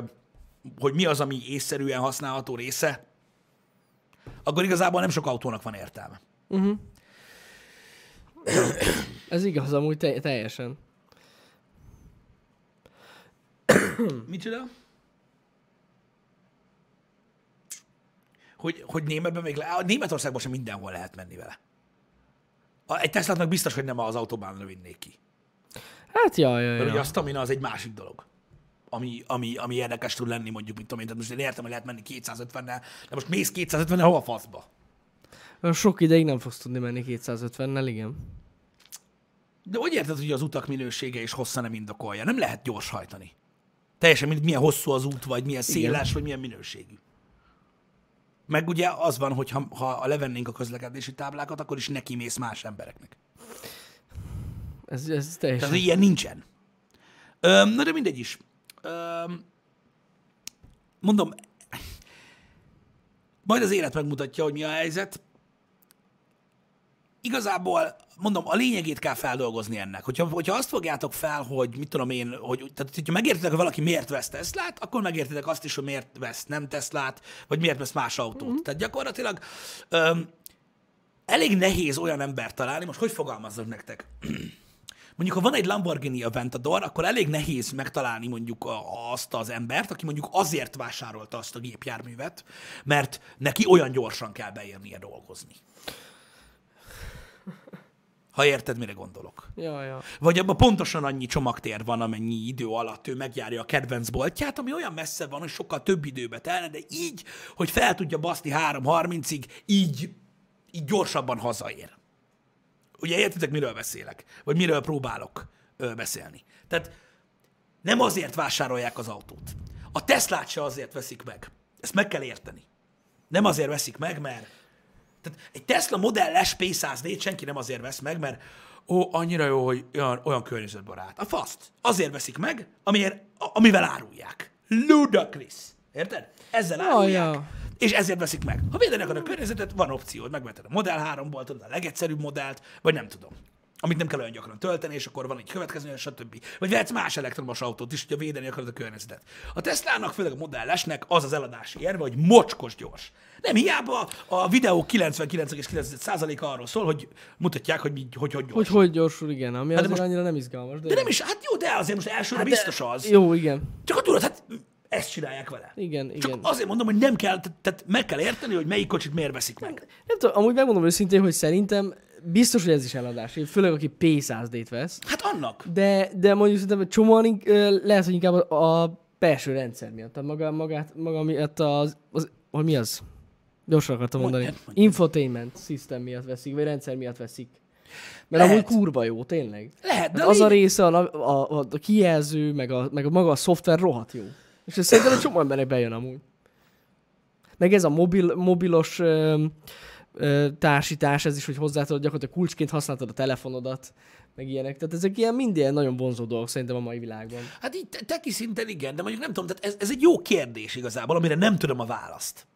S1: hogy mi az, ami észszerűen használható része, akkor igazából nem sok autónak van értelme. Uh-huh.
S2: Ez igaz, amúgy te- teljesen.
S1: Micsoda? Hogy, hogy németben még le... Németországban sem mindenhol lehet menni vele. Egy Tesla-nak biztos, hogy nem az autóbánra vinnék ki.
S2: Hát ja, ja, ja.
S1: Mert ugye a stamina az egy másik dolog. Ami, ami, ami érdekes tud lenni, mondjuk, mint tudom én. Tehát most én értem, hogy lehet menni 250-nel, de most mész 250-nel hova faszba?
S2: Sok ideig nem fogsz tudni menni 250-nel, igen.
S1: De hogy érted, hogy az utak minősége és hossza nem indokolja? Nem lehet gyors hajtani. Teljesen mindegy, milyen hosszú az út, vagy milyen széles,
S2: Igen.
S1: vagy milyen minőségű. Meg ugye az van, hogy ha, ha levennénk a közlekedési táblákat, akkor is neki mész más embereknek.
S2: Ez, ez
S1: Tehát
S2: teljesen...
S1: ilyen nincsen. Öm, na de mindegy is. Mondom, majd az élet megmutatja, hogy mi a helyzet. Igazából, mondom, a lényegét kell feldolgozni ennek. Hogyha, hogyha azt fogjátok fel, hogy mit tudom én, hogy, tehát, hogyha megértitek, hogy valaki miért vesz Teslát, akkor megértitek azt is, hogy miért vesz nem Teslát, vagy miért vesz más autót. Mm. Tehát gyakorlatilag öm, elég nehéz olyan embert találni, most hogy fogalmazzak nektek? Mondjuk, ha van egy Lamborghini Aventador, akkor elég nehéz megtalálni mondjuk azt az embert, aki mondjuk azért vásárolta azt a gépjárművet, mert neki olyan gyorsan kell beérnie dolgozni. Ha érted, mire gondolok.
S2: Ja, ja.
S1: Vagy abban pontosan annyi csomagtér van, amennyi idő alatt ő megjárja a kedvenc boltját, ami olyan messze van, hogy sokkal több időbe telne, de így, hogy fel tudja baszni 3.30-ig, így, így gyorsabban hazaér. Ugye értitek, miről beszélek? Vagy miről próbálok ö, beszélni? Tehát nem azért vásárolják az autót. A Teslát se azért veszik meg. Ezt meg kell érteni. Nem azért veszik meg, mert tehát egy Tesla Model S P104 senki nem azért vesz meg, mert ó, annyira jó, hogy olyan, olyan környezetbarát. A faszt. Azért veszik meg, amiért, amivel árulják. Ludacris. Érted? Ezzel árulják.
S2: ja.
S1: És ezért veszik meg. Ha védeni akarod a környezetet, van opció, hogy megveted a Model 3-ból, tudod, a legegyszerűbb modellt, vagy nem tudom. Amit nem kell olyan gyakran tölteni, és akkor van egy következő, stb. Vagy vehetsz más elektromos autót is, hogyha védeni akarod a környezetet. A Teslának, főleg a Model S-nek az az eladási érve, hogy mocskos gyors. Nem hiába a videó 99,9%-a arról szól, hogy mutatják, hogy hogy, hogy gyors.
S2: Hogy hogy gyorsul, igen, ami
S1: de
S2: azért
S1: most-
S2: annyira nem izgalmas. De,
S1: De nem is, hát jó, de azért most elsőre
S2: de-
S1: biztos az.
S2: Jó, igen.
S1: Csak a tudod, hát ezt csinálják vele.
S2: Igen,
S1: Csak
S2: igen.
S1: azért mondom, hogy nem kell, tehát- meg kell érteni, hogy melyik kocsit miért veszik meg.
S2: Nem tudom, amúgy megmondom őszintén, hogy szerintem biztos, hogy ez is eladás. Főleg, aki P100D-t vesz.
S1: Hát annak.
S2: De, de mondjuk szerintem csomóan lehet, hogy inkább a, a belső rendszer miatt. Tehát maga, magát, maga miatt az, az, hogy mi az? Gyorsan akartam mondani.
S1: Mondjad, mondjad.
S2: Infotainment system miatt veszik, vagy rendszer miatt veszik. Mert
S1: Lehet.
S2: amúgy kurva jó, tényleg.
S1: Lehet, de
S2: Hát az a része, a, a, a, a kijelző, meg a, meg a maga a szoftver rohadt jó. És ez szerintem egy csomó embernek bejön amúgy. Meg ez a mobil, mobilos ö, ö, társítás, ez is, hogy hozzá tudod gyakorlatilag kulcsként használtad a telefonodat, meg ilyenek. Tehát ezek ilyen mind ilyen nagyon vonzó dolgok szerintem a mai világban.
S1: Hát így te- teki szinten igen, de mondjuk nem tudom, tehát ez, ez egy jó kérdés igazából, amire nem tudom a választ.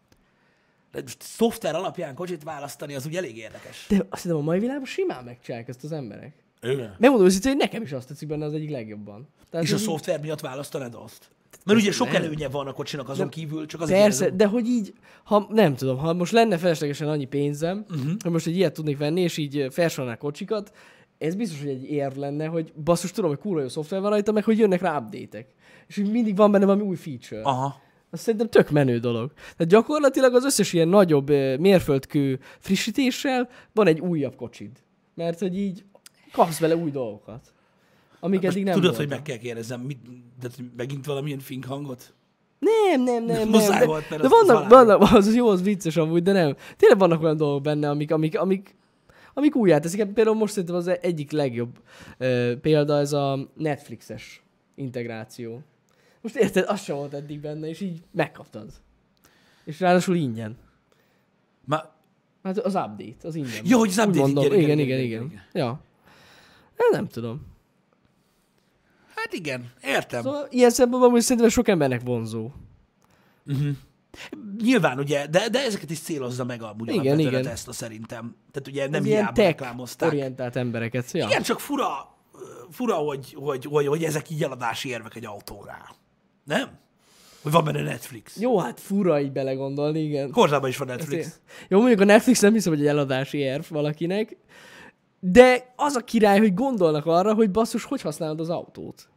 S1: De most szoftver alapján kocsit választani, az úgy elég érdekes.
S2: De azt hiszem a mai világban simán megcsinálják ezt az emberek.
S1: Igen.
S2: Megmondom őszintén, hogy nekem is azt tetszik benne az egyik legjobban. Tehát
S1: És a
S2: így-
S1: szoftver miatt választanád azt? Mert ugye sok
S2: nem.
S1: előnye van a kocsinak azon kívül, csak azért
S2: Persze, de hogy így, ha nem tudom, ha most lenne feleslegesen annyi pénzem, uh-huh. hogy most egy ilyet tudnék venni, és így felsorolnák kocsikat, ez biztos, hogy egy érv lenne, hogy basszus, tudom, hogy kurva jó szoftver van rajta, meg hogy jönnek rá update-ek. És hogy mindig van benne valami új feature.
S1: Aha.
S2: Az szerintem tök menő dolog. Tehát gyakorlatilag az összes ilyen nagyobb mérföldkő frissítéssel van egy újabb kocsid. Mert hogy így kapsz vele új dolgokat. Amik
S1: Most
S2: eddig nem
S1: tudod,
S2: voltak.
S1: hogy meg kell kérdezzem, mit, de megint valamilyen fink hangot?
S2: Nem, nem, nem, nem.
S1: Muszáj
S2: de,
S1: volt, mert
S2: de vannak, vannak, az jó, az vicces amúgy, de nem. Tényleg vannak olyan dolgok benne, amik, amik, amik, amik újjá teszik. Hát Például most szerintem az egyik legjobb ö, példa ez a Netflixes integráció. Most érted, az sem volt eddig benne, és így megkaptad. És ráadásul ingyen.
S1: Ma,
S2: Hát az update, az ingyen.
S1: Jó, hogy az update
S2: mondom. igen,
S1: igen,
S2: igen,
S1: igen,
S2: igen. Ja. Hát nem tudom.
S1: Hát igen, értem.
S2: Szóval ilyen szempontból most szerintem sok embernek vonzó.
S1: Nyilván, ugye, de, de ezeket is célozza meg amúgy
S2: Igen, igen.
S1: a Tesla szerintem. Tehát ugye nem
S2: Ez ilyen
S1: hiába reklámozták.
S2: orientált embereket. Ja.
S1: Igen, csak fura, fura hogy, hogy, hogy, hogy ezek így eladási érvek egy autónál. Nem? Hogy van benne Netflix.
S2: Jó, hát fura így belegondolni, igen.
S1: Korzában is van
S2: Ezt
S1: Netflix.
S2: én- Jó, mondjuk a Netflix nem hiszem, hogy egy eladási érv valakinek, de az a király, hogy gondolnak arra, hogy basszus, hogy használod az autót.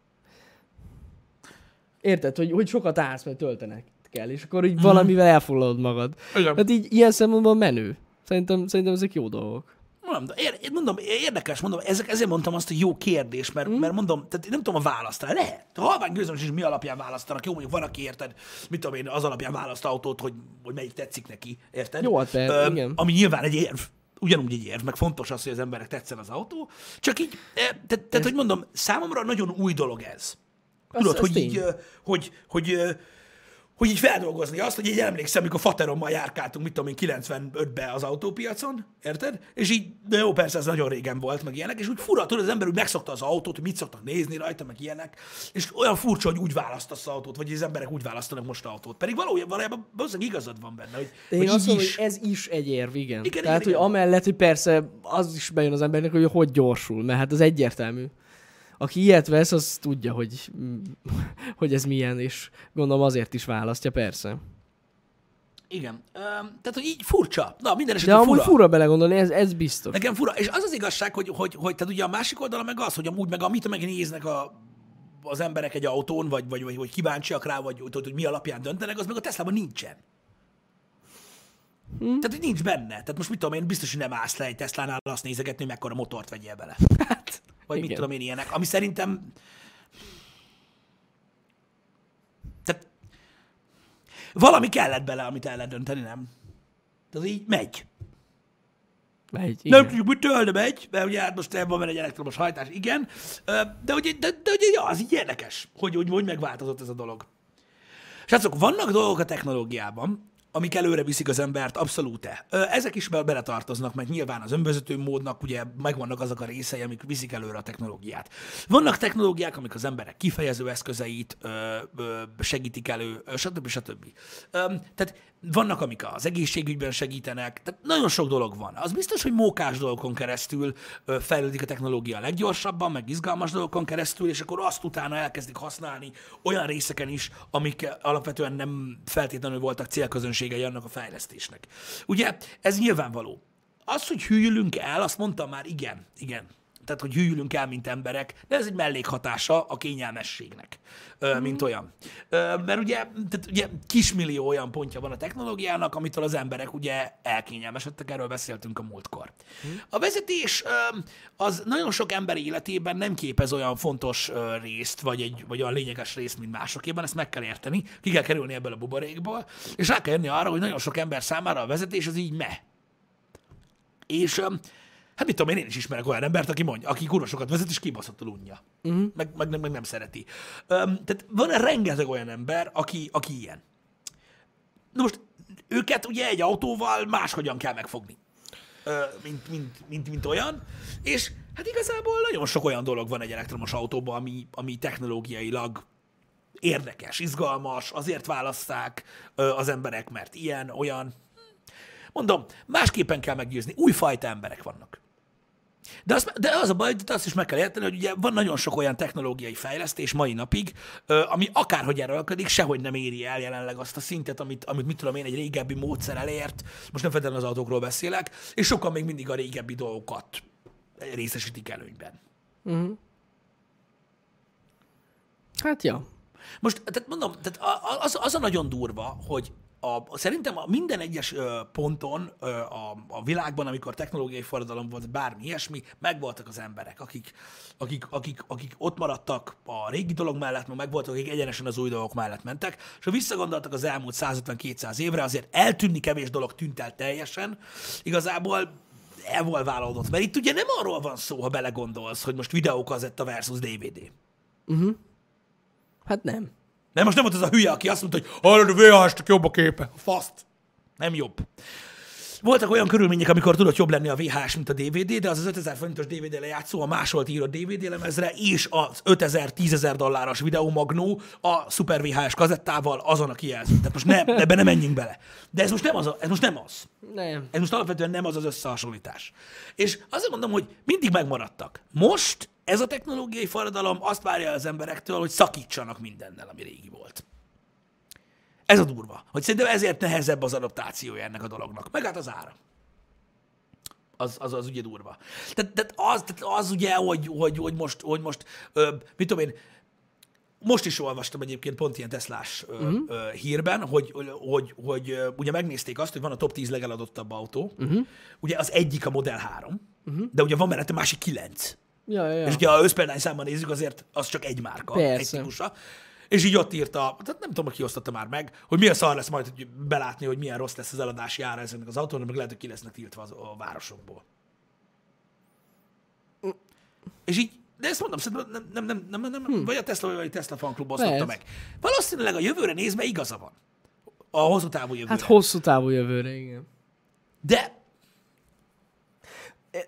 S2: Érted, hogy, hogy sokat állsz, mert töltenek kell, és akkor így valamivel elfoglalod magad.
S1: Igen.
S2: Hát így ilyen szempontból menő. Szerintem, szerintem ezek jó dolgok.
S1: Mondom, de ér, mondom, érdekes, mondom, ezek, ezért mondtam azt, hogy jó kérdés, mert, mm. mert mondom, tehát én nem tudom a választ rá. Lehet. Ha halvány gőzöm is mi alapján választanak. Jó, mondjuk van, aki érted, mit tudom én, az alapján választ autót, hogy, hogy melyik tetszik neki, érted?
S2: Jó, hát persze, igen.
S1: Ami nyilván egy érv. Ugyanúgy egy érv, meg fontos az, hogy az emberek tetszen az autó. Csak így, eh, tehát, tehát hogy mondom, számomra nagyon új dolog ez. Tudod,
S2: az
S1: hogy így, hogy, hogy, hogy így feldolgozni azt, hogy így emlékszem, amikor faterommal járkáltunk, mit tudom én, 95-be az autópiacon, érted? És így, de jó, persze ez nagyon régen volt, meg ilyenek, és úgy fura, tudod, az ember úgy megszokta az autót, hogy mit szoktak nézni rajta, meg ilyenek, és olyan furcsa, hogy úgy választasz autót, vagy az emberek úgy választanak most autót. Pedig valójában, valójában valószínűleg igazad van benne, hogy,
S2: De
S1: hogy
S2: én azt mondom,
S1: is.
S2: hogy ez is egy érv, igen.
S1: Igen,
S2: Tehát,
S1: igen,
S2: hogy
S1: igen.
S2: amellett, hogy persze az is bejön az embernek, hogy hogy gyorsul, mert hát az egyértelmű. Aki ilyet vesz, az tudja, hogy, hogy ez milyen, és gondolom azért is választja, persze.
S1: Igen. Öm, tehát, hogy így furcsa. Na, minden
S2: De
S1: esetben
S2: amúgy
S1: fura.
S2: fura, belegondolni, ez, ez biztos.
S1: Nekem fura. És az az igazság, hogy, hogy, hogy tehát ugye a másik oldala meg az, hogy amúgy meg amit megnéznek a, az emberek egy autón, vagy, vagy, vagy, vagy kíváncsiak rá, vagy hogy, hogy mi alapján döntenek, az meg a Teslában nincsen. Hm. Tehát, hogy nincs benne. Tehát most mit tudom én, biztos, hogy nem állsz le egy Teslánál azt nézegetni, hogy mekkora motort vegyél bele. Vagy mit
S2: igen.
S1: tudom én ilyenek. Ami szerintem... Tehát valami kellett bele, amit el lehet dönteni, nem? Tehát így megy.
S2: Megy,
S1: Nem
S2: igen.
S1: tudjuk mitől, de megy, mert ugye hát most ebben van egy elektromos hajtás, igen. De ugye, de, de ugye ja, az így érdekes, hogy, hogy, hogy megváltozott ez a dolog. Srácok, vannak dolgok a technológiában, amik előre viszik az embert, abszolút -e. Ezek is be- beletartoznak, mert nyilván az önvezető módnak ugye megvannak azok a részei, amik viszik előre a technológiát. Vannak technológiák, amik az emberek kifejező eszközeit ö, ö, segítik elő, stb. stb. Ö, tehát vannak, amik az egészségügyben segítenek, tehát nagyon sok dolog van. Az biztos, hogy mókás dolgokon keresztül fejlődik a technológia leggyorsabban, meg izgalmas dolgokon keresztül, és akkor azt utána elkezdik használni olyan részeken is, amik alapvetően nem feltétlenül voltak célközönségei annak a fejlesztésnek. Ugye, ez nyilvánvaló. Az, hogy hűlünk el, azt mondtam már, igen, igen. Tehát, hogy hűlünk el, mint emberek, de ez egy mellékhatása a kényelmességnek, ö, mint olyan. Ö, mert ugye, tehát ugye kismillió olyan pontja van a technológiának, amitől az emberek ugye elkényelmesedtek, erről beszéltünk a múltkor. A vezetés ö, az nagyon sok ember életében nem képez olyan fontos ö, részt, vagy, egy, vagy olyan lényeges részt, mint másokéban, ezt meg kell érteni, ki kell kerülni ebből a buborékból, és rá kell jönni arra, hogy nagyon sok ember számára a vezetés az így me. És hát mit tudom én, én is ismerek olyan embert, aki mondja, aki kurva sokat vezet, és kibaszottul unja. Uh-huh. Meg, meg, meg, meg, nem szereti. Öm, tehát van rengeteg olyan ember, aki, aki ilyen. Na most őket ugye egy autóval máshogyan kell megfogni, ö, mint, mint, mint, mint olyan, és hát igazából nagyon sok olyan dolog van egy elektromos autóban, ami, ami technológiailag érdekes, izgalmas, azért választák az emberek, mert ilyen, olyan. Mondom, másképpen kell meggyőzni. Újfajta emberek vannak. De az, de az a baj, hogy azt is meg kell érteni, hogy ugye van nagyon sok olyan technológiai fejlesztés mai napig, ami akárhogy erőlködik, sehogy nem éri el jelenleg azt a szintet, amit, amit mit tudom én, egy régebbi módszer elért. Most nem feltétlenül az autókról beszélek, és sokan még mindig a régebbi dolgokat részesítik előnyben.
S2: Hát ja.
S1: Most, tehát mondom, tehát az, az a nagyon durva, hogy a, szerintem a minden egyes ö, ponton ö, a, a világban, amikor technológiai forradalom volt, bármi ilyesmi, megvoltak az emberek, akik, akik, akik, akik ott maradtak a régi dolog mellett, meg megvoltak, akik egyenesen az új dolgok mellett mentek, és ha visszagondoltak az elmúlt 150-200 évre, azért eltűnni kevés dolog tűnt el teljesen, igazából evolválódott. Mert itt ugye nem arról van szó, ha belegondolsz, hogy most videókazetta versus DVD.
S2: Hát nem.
S1: Nem, most nem volt az a hülye, aki azt mondta, hogy hallod, a VHS-nek jobb a képe. Faszt. Nem jobb. Voltak olyan körülmények, amikor tudott jobb lenni a VHS, mint a DVD, de az az 5000 forintos DVD lejátszó a másolt írott DVD lemezre, és az 5000-10000 dolláros videómagnó a Super VHS kazettával azon a kijelzőn. Tehát most nem, ebbe nem menjünk bele. De ez most nem az. A, ez most nem az.
S2: Nem.
S1: Ez most alapvetően nem az az összehasonlítás. És azt mondom, hogy mindig megmaradtak. Most ez a technológiai forradalom azt várja az emberektől, hogy szakítsanak mindennel, ami régi volt. Ez a durva. Hogy szerintem ezért nehezebb az adaptációja ennek a dolognak. Meg hát az ára. Az, az, az ugye durva. Tehát, tehát, az, tehát az ugye, hogy, hogy, hogy most, hogy most ö, mit tudom én, most is olvastam egyébként pont ilyen Teslás uh-huh. ö, hírben, hogy, hogy, hogy, hogy ugye megnézték azt, hogy van a top 10 legeladottabb autó. Uh-huh. Ugye az egyik a Model 3, uh-huh. de ugye van mellette másik 9.
S2: Ja, ja, ja.
S1: És ugye ha összpéldány számban nézzük, azért az csak egy márka,
S2: Persze.
S1: egy típusa. És így ott írta, tehát nem tudom, ki osztotta már meg, hogy milyen szar lesz majd hogy belátni, hogy milyen rossz lesz az eladási ára ezeknek az autónak, meg lehet, hogy ki lesznek tiltva az, a városokból. És így De ezt mondom, szerintem nem, nem, nem, nem, nem, nem vagy a Tesla, vagy a Tesla fanklub osztotta meg. Valószínűleg a jövőre nézve igaza van. A hosszú távú jövőre.
S2: Hát hosszú távú jövőre, igen.
S1: De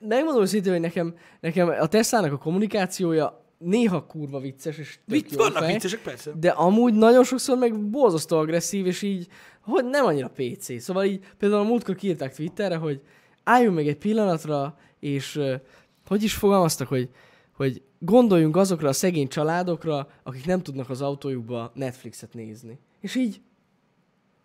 S2: Megmondom őszintén, hogy nekem, nekem a Teslának a kommunikációja néha kurva vicces, és tök
S1: Vic,
S2: jó
S1: vannak
S2: fej,
S1: viccesek, persze.
S2: De amúgy nagyon sokszor meg borzasztó agresszív, és így, hogy nem annyira PC. Szóval így például a múltkor kiírták Twitterre, hogy álljunk meg egy pillanatra, és hogy is fogalmaztak, hogy, hogy gondoljunk azokra a szegény családokra, akik nem tudnak az autójukba Netflixet nézni. És így,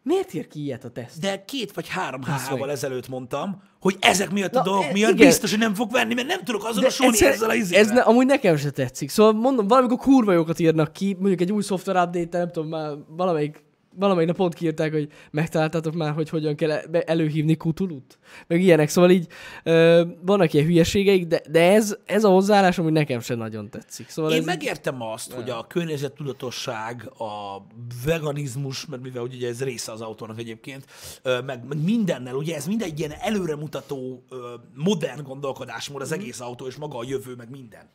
S2: miért ír ki ilyet a teszt?
S1: De két vagy három hával ezelőtt mondtam, hogy ezek miatt a
S2: Na,
S1: dolgok
S2: e-
S1: miatt
S2: igen.
S1: biztos, hogy nem fog venni, mert nem tudok azonosulni
S2: egyszer-
S1: ezzel a
S2: Ez
S1: izével.
S2: ne, amúgy nekem se tetszik. Szóval mondom, valamikor kurva jókat írnak ki, mondjuk egy új szoftver update nem tudom, már valamelyik, valamelyik nap pont kiírták, hogy megtaláltátok már, hogy hogyan kell e- előhívni kutulut. Meg ilyenek, szóval így ö, vannak ilyen hülyeségeik, de, de ez, ez a hozzáállás amúgy nekem sem nagyon tetszik. Szóval
S1: Én
S2: ez
S1: megértem azt, hogy a környezettudatosság, a veganizmus, mert mivel ugye ez része az autónak egyébként, meg, meg mindennel, ugye ez mindegy ilyen előremutató, modern gondolkodásmód az egész autó, és maga a jövő, meg minden.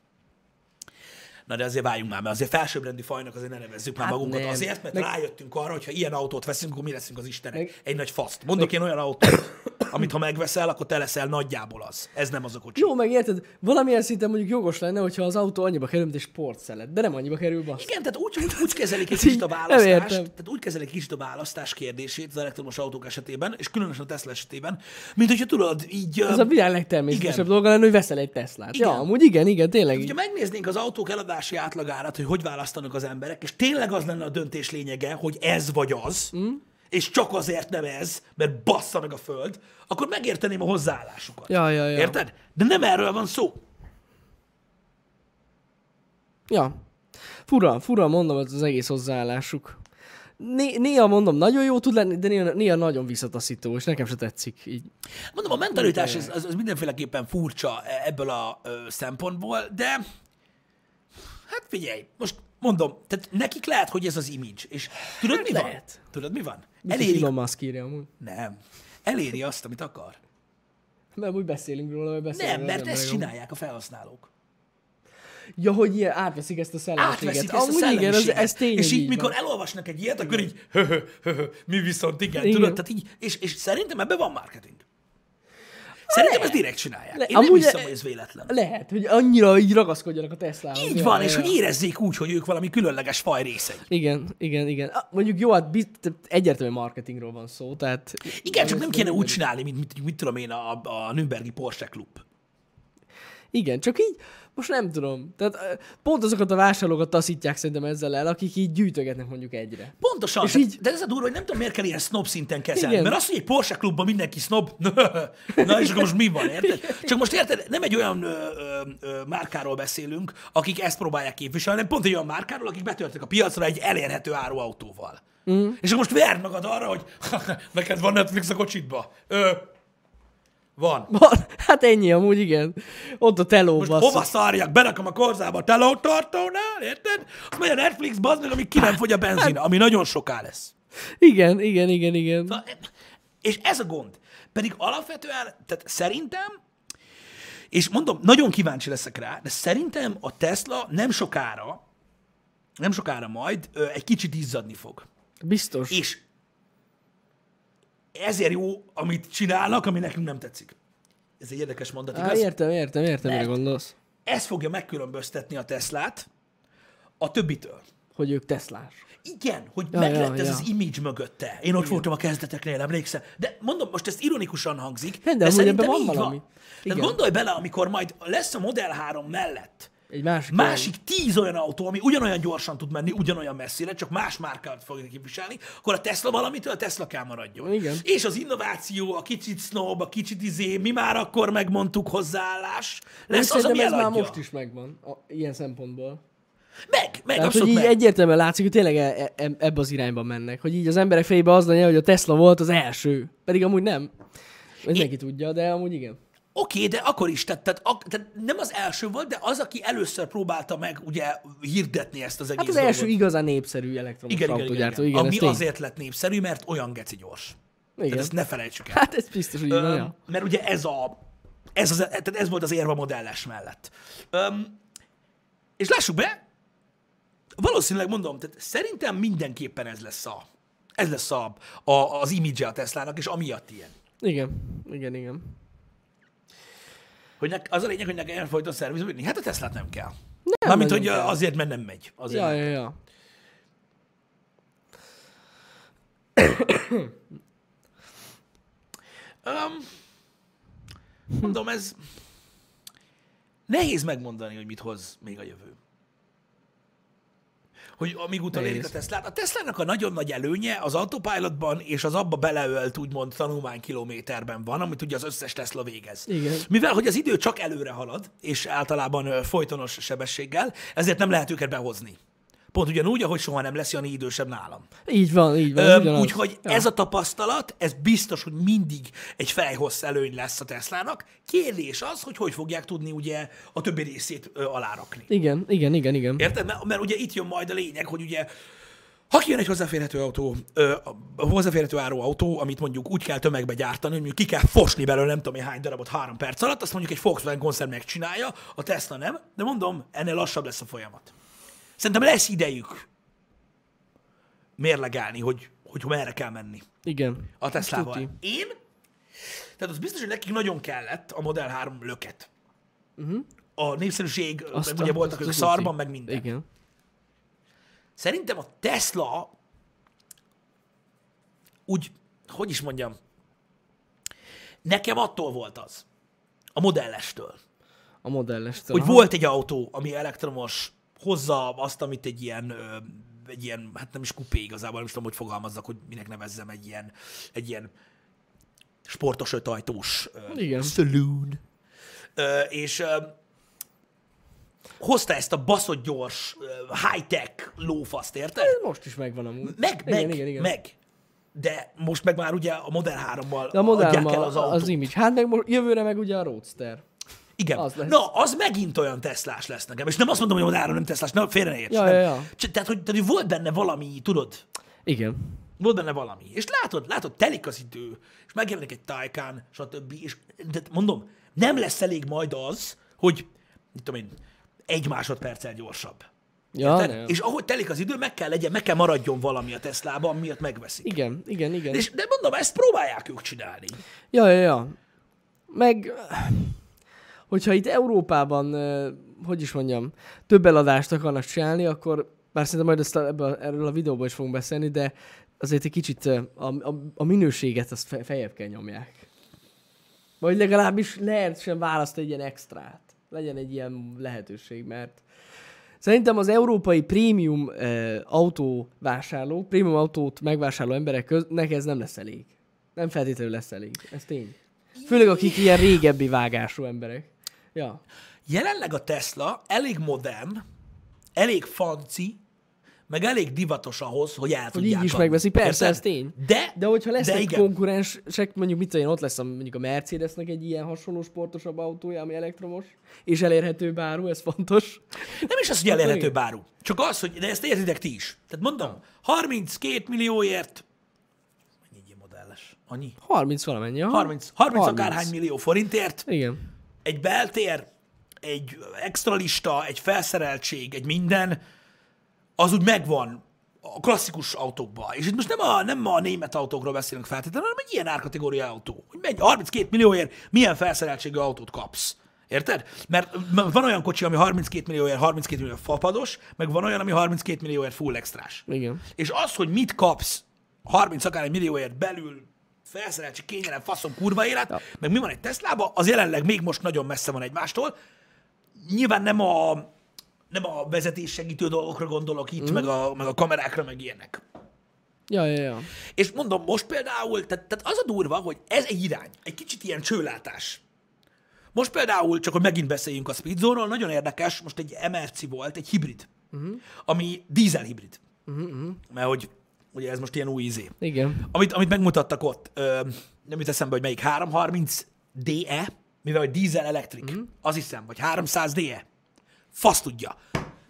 S1: Na de azért váljunk már, mert azért felsőbbrendű fajnak azért ne nevezzük már
S2: Hát
S1: magunkat.
S2: nem.
S1: Azért, mert
S2: Meg-
S1: rájöttünk arra, hogy ha ilyen autót veszünk, akkor mi leszünk az Istenek.
S2: Meg-
S1: Egy nagy faszt. Mondok én olyan autót, amit ha megveszel, akkor te leszel nagyjából az. Ez nem az a kocsi.
S2: Jó, meg érted, valamilyen szinten mondjuk jogos lenne, hogyha az autó annyiba kerül, mint egy sportszelet, de nem annyiba kerül, basz.
S1: Igen, tehát úgy, úgy, úgy kezelik egy kicsit a választást, tehát úgy kezelik kicsit a választás kérdését az elektromos autók esetében, és különösen a Tesla esetében, mint hogyha tudod, így...
S2: Ez a világ legtermészetesebb dolga lenne, hogy veszel egy Teslát.
S1: Igen.
S2: Ja, amúgy igen, igen, tényleg.
S1: Hogyha megnéznénk az autók eladási átlagárat, hogy hogy választanak az emberek, és tényleg az lenne a döntés lényege, hogy ez vagy az, mm. és csak azért nem ez, mert bassza meg a föld, akkor megérteném a hozzáállásukat.
S2: Ja, ja, ja.
S1: Érted? De nem erről van szó.
S2: Ja. Fura, fura mondom, ez az egész hozzáállásuk. Né- néha mondom, nagyon jó tud lenni, de néha, néha nagyon visszataszító, és nekem se tetszik így.
S1: Mondom, a mentalitás az, az, az mindenféleképpen furcsa e- ebből a ö, szempontból, de hát figyelj, most mondom, tehát nekik lehet, hogy ez az image, és tudod
S2: Hát
S1: mi van?
S2: lehet.
S1: Tudod mi van?
S2: Eléri...
S1: Eléri,
S2: Elon Musk írja amúgy.
S1: nem, eléri azt, amit akar.
S2: Mert úgy beszélünk róla, vagy beszélünk
S1: Nem, mert ezt csinálják a felhasználók.
S2: Ja, hogy ilyen átveszik ezt a szellemiséget.
S1: Átveszik ezt a
S2: Amúgy igen, ez, ez tényleg
S1: És így,
S2: így
S1: mikor
S2: van.
S1: elolvasnak egy ilyet, akkor így, hö, hö, hö, hö, mi viszont igen,
S2: Igen.
S1: tudod? Tehát így, és, és szerintem ebben van marketing. Szerintem ezt direkt csinálják.
S2: Le-
S1: Én nem hiszem, hogy ez véletlen.
S2: Lehet, hogy annyira így ragaszkodjanak a Teslához.
S1: Így van, és hogy érezzék úgy, hogy ők valami különleges faj részei.
S2: Igen, igen, igen. Ah, Mondjuk jó, hát egyértelműen marketingról van szó, tehát...
S1: Igen, csak nem kéne úgy csinálni, mint mit, mit tudom én, a, a Nürnbergi Porsche Club.
S2: Igen, csak így, most nem tudom. Tehát pont azokat a vásárlókat taszítják szerintem ezzel el, akik így gyűjtögetnek mondjuk egyre.
S1: Pontosan,
S2: És
S1: és
S2: így-
S1: de ez a durva, hogy nem tudom, miért kell ilyen snob szinten kezelni.
S2: Igen.
S1: Mert az, hogy egy Porsche klubban mindenki snob, na és akkor most mi van, érted? Csak most érted, nem egy olyan ö, ö, ö, márkáról beszélünk, akik ezt próbálják képviselni, hanem pont egy olyan márkáról, akik betörtek a piacra egy elérhető áru autóval. Mm. És akkor most verd magad arra, hogy neked van Netflix a kocsidba. Ö, van.
S2: Van, hát ennyi amúgy, igen. Ott a teló,
S1: Most
S2: basszus.
S1: hova szárjak? Berakom a korzába a telótartónál, érted? Azt megy a Netflix, bazd meg, amíg ki nem fogy a benzin, ami nagyon soká lesz.
S2: Igen, igen, igen, igen.
S1: Na, És ez a gond. Pedig alapvetően, tehát szerintem, és mondom, nagyon kíváncsi leszek rá, de szerintem a Tesla nem sokára, nem sokára majd egy kicsit izzadni fog.
S2: Biztos.
S1: És ezért jó, amit csinálnak, ami nekünk nem tetszik. Ez egy érdekes mondat,
S2: Á,
S1: igaz?
S2: értem, értem, értem, mire gondolsz.
S1: Ez fogja megkülönböztetni a Teslát a többitől.
S2: Hogy ők Teslás.
S1: Igen, hogy
S2: Ja,
S1: meg
S2: ja,
S1: lett ez
S2: ja.
S1: az image mögötte. Én ott voltam a kezdeteknél, emlékszel? De mondom, most ez ironikusan hangzik,
S2: de
S1: de, szerintem
S2: van
S1: így
S2: valami.
S1: van.
S2: Igen.
S1: Tehát gondolj bele, amikor majd lesz a Model 3 mellett
S2: Egy másik.
S1: másik tíz olyan autó, ami ugyanolyan gyorsan tud menni, ugyanolyan messzire, csak más márkát fogja képviselni, akkor a Tesla valamitől a Tesla kell maradjon.
S2: Igen.
S1: És az innováció, a kicsit snob, a kicsit izé, mi már akkor megmondtuk hozzáállás, lesz az, ami
S2: ez már
S1: eladja.
S2: most is megvan, a, ilyen szempontból.
S1: Meg, meg,
S2: Tehát, hogy így
S1: meg.
S2: egyértelműen látszik, hogy tényleg e- e- ebbe az irányba mennek. Hogy így az emberek fejében az lenne, hogy a Tesla volt az első. Pedig amúgy nem. Mindenki tudja, de amúgy igen.
S1: Oké, de akkor is, tehát, tehát, ak- tehát nem az első volt, de az, aki először próbálta meg ugye hirdetni ezt az egész
S2: Hát az első
S1: dolgot.
S2: igazán népszerű elektromos
S1: igen, igen, igen,
S2: autógyártó.
S1: igen,
S2: Igen,
S1: Ami
S2: tény.
S1: azért lett népszerű, mert olyan geci gyors. Tehát
S2: Igen.
S1: ezt ne felejtsük el.
S2: Hát ez biztos, hogy
S1: Öm,
S2: ja.
S1: mert ugye ez a ez, az, tehát ez volt az érva modelles mellett. Öm, és lássuk be, valószínűleg mondom, tehát szerintem mindenképpen ez lesz a, ez lesz a, a, az image a Teslának, és amiatt ilyen.
S2: Igen, igen, igen.
S1: Hogy ne, az a lényeg, hogy ne kelljen folyton szervizbe vinni. Hát a Teslát nem kell.
S2: Nem,
S1: Mármint, hogy
S2: kell.
S1: azért, mert nem megy. Azért
S2: Ja,
S1: nem.
S2: ja, ja.
S1: Um, mondom, ez nehéz megmondani, hogy mit hoz még a jövő. Hogy amíg utolérik a. Teslát. A Teslának a nagyon nagy előnye az autopilotban és az abba beleölt úgymond tanulmánykilométerben van, amit ugye az összes Tesla végez.
S2: Igen.
S1: Mivel, hogy az idő csak előre halad, és általában folytonos sebességgel, ezért nem lehet őket behozni. Pont ugyanúgy, ahogy soha nem lesz Jani idősebb nálam.
S2: Így van, így van.
S1: Úgyhogy
S2: ja.
S1: ez a tapasztalat, ez biztos, hogy mindig egy fejhossz előny lesz a Teslának. Kérdés az, hogy hogy fogják tudni ugye a többi részét ö, alárakni.
S2: Igen, igen, igen, igen.
S1: Érted? Mert, mert ugye itt jön majd a lényeg, hogy ugye ha kijön egy hozzáférhető autó, ö, hozzáférhető áru autó, amit mondjuk úgy kell tömegbe gyártani, hogy mondjuk ki kell fosni belőle nem tudom én hány darabot három perc alatt, azt mondjuk egy Volkswagen koncern megcsinálja, a Tesla nem, de mondom, ennél lassabb lesz a folyamat. Szerintem lesz idejük mérlegelni, hogy, hogy merre kell menni
S2: Igen.
S1: a Teslával. Én? Tehát az biztos, hogy nekik nagyon kellett a Model 3 löket. Uh-huh. A népszerűség, azt meg ugye voltak ők szarban, meg minden.
S2: Igen.
S1: Szerintem a Tesla úgy, hogy is mondjam, nekem attól volt az, a modellestől,
S2: A modelles.
S1: hogy volt egy autó, ami elektromos, hozza azt, amit egy ilyen, egy ilyen, hát nem is kupé igazából, nem is tudom, hogy fogalmazzak, hogy minek nevezzem, egy ilyen, egy ilyen sportos ötajtós
S2: Igen.
S1: saloon. Ö, és ö, hozta ezt a baszott gyors, high-tech lófaszt, érted?
S2: Most is megvan amúgy.
S1: Meg,
S2: igen,
S1: meg,
S2: igen, igen.
S1: meg. De most meg már ugye a Model 3-mal
S2: De a modell
S1: adják el
S2: az,
S1: az autót.
S2: az image. Hát meg most, jövőre meg ugye a Roadster.
S1: Igen.
S2: az lesz.
S1: Na, az megint olyan Teslás lesz nekem. És nem azt mondom, hogy 3 nem Teslás, nem, félre ne érts.
S2: Ja,
S1: nem.
S2: ja, ja.
S1: Tehát, hogy, tehát, hogy volt benne valami, tudod,
S2: Igen.
S1: volt benne valami. És látod, látod, telik az idő, és megjelenik egy Taycan, stb. És de mondom, nem lesz elég majd az, hogy, mit tudom én, egy másodperccel gyorsabb.
S2: Ja,
S1: Tehát,
S2: nem.
S1: és ahogy telik az idő, meg kell legyen, meg kell maradjon valami a Teslában, miatt megveszik.
S2: Igen, igen, igen.
S1: És, de mondom, ezt próbálják ők csinálni.
S2: Ja, ja, ja. Meg, hogyha itt Európában, hogy is mondjam, több eladást akarnak csinálni, akkor, bár szerintem majd ezt a, ebből, erről a videóban is fogunk beszélni, de azért egy kicsit a, a, a minőséget azt fe, fejebb kell nyomják. Vagy legalábbis lehet sem választ egy ilyen extrát. Legyen egy ilyen lehetőség, mert Szerintem az európai prémium uh, autóvásárló, prémium autót megvásárló emberek köznek ez nem lesz elég. Nem feltétlenül lesz elég. Ez tény. Főleg akik ilyen régebbi vágású emberek. Ja.
S1: Jelenleg a Tesla elég modern, elég fanci, meg elég divatos ahhoz, hogy el
S2: Hogy így is
S1: adni.
S2: megveszi, persze,
S1: Érted?
S2: ez tény.
S1: De,
S2: De hogyha lesznek
S1: de igen.
S2: konkurensek, mondjuk mit én, ott lesz a, mondjuk a Mercedesnek egy ilyen hasonló sportosabb autója, ami elektromos, és elérhető báru, ez fontos.
S1: Nem is az, hogy elérhető báru. Csak az, hogy, de ezt értitek ti is. Tehát mondom, 32 millióért, mennyi egy ilyen modelles? Annyi?
S2: 30 valamennyi. aha.
S1: 30, 30, 30. akárhány millió forintért
S2: Igen.
S1: Egy beltér, egy extra lista, egy felszereltség, egy minden, az úgy megvan a klasszikus autókban. És itt most nem a, nem a német autókról beszélünk feltétlenül, hanem egy ilyen árkategória autó. Hogy megy 32 millióért, milyen felszereltségű autót kapsz. Érted? Mert van olyan kocsi, ami 32 millióért, 32 millió fapados, meg van olyan, ami 32 millióért full extrás.
S2: Igen.
S1: És az, hogy mit kapsz 30 akár millióért belül, felszereltség, kényelem, faszom, kurva élet, ja. meg mi van egy Teslába, az jelenleg még most nagyon messze van egymástól. Nyilván nem a, nem a vezetés segítő dolgokra gondolok itt, mm. meg, a, meg a kamerákra, meg ilyenek.
S2: Ja, ja, ja.
S1: És mondom, most például, tehát, tehát az a durva, hogy ez egy irány, egy kicsit ilyen csőlátás. Most például, csak hogy megint beszéljünk a Speedzone-ról, nagyon érdekes, most egy MRC volt, egy hibrid, uh-huh. ami dízel hibrid. Uh-huh. Mert hogy ugye ez most ilyen új izé.
S2: Igen.
S1: Amit, amit megmutattak ott, ö, nem jut eszembe, hogy melyik 330 DE, mivel hogy dízel elektrik, uh-huh. az hiszem, vagy 300 DE. Fasz tudja.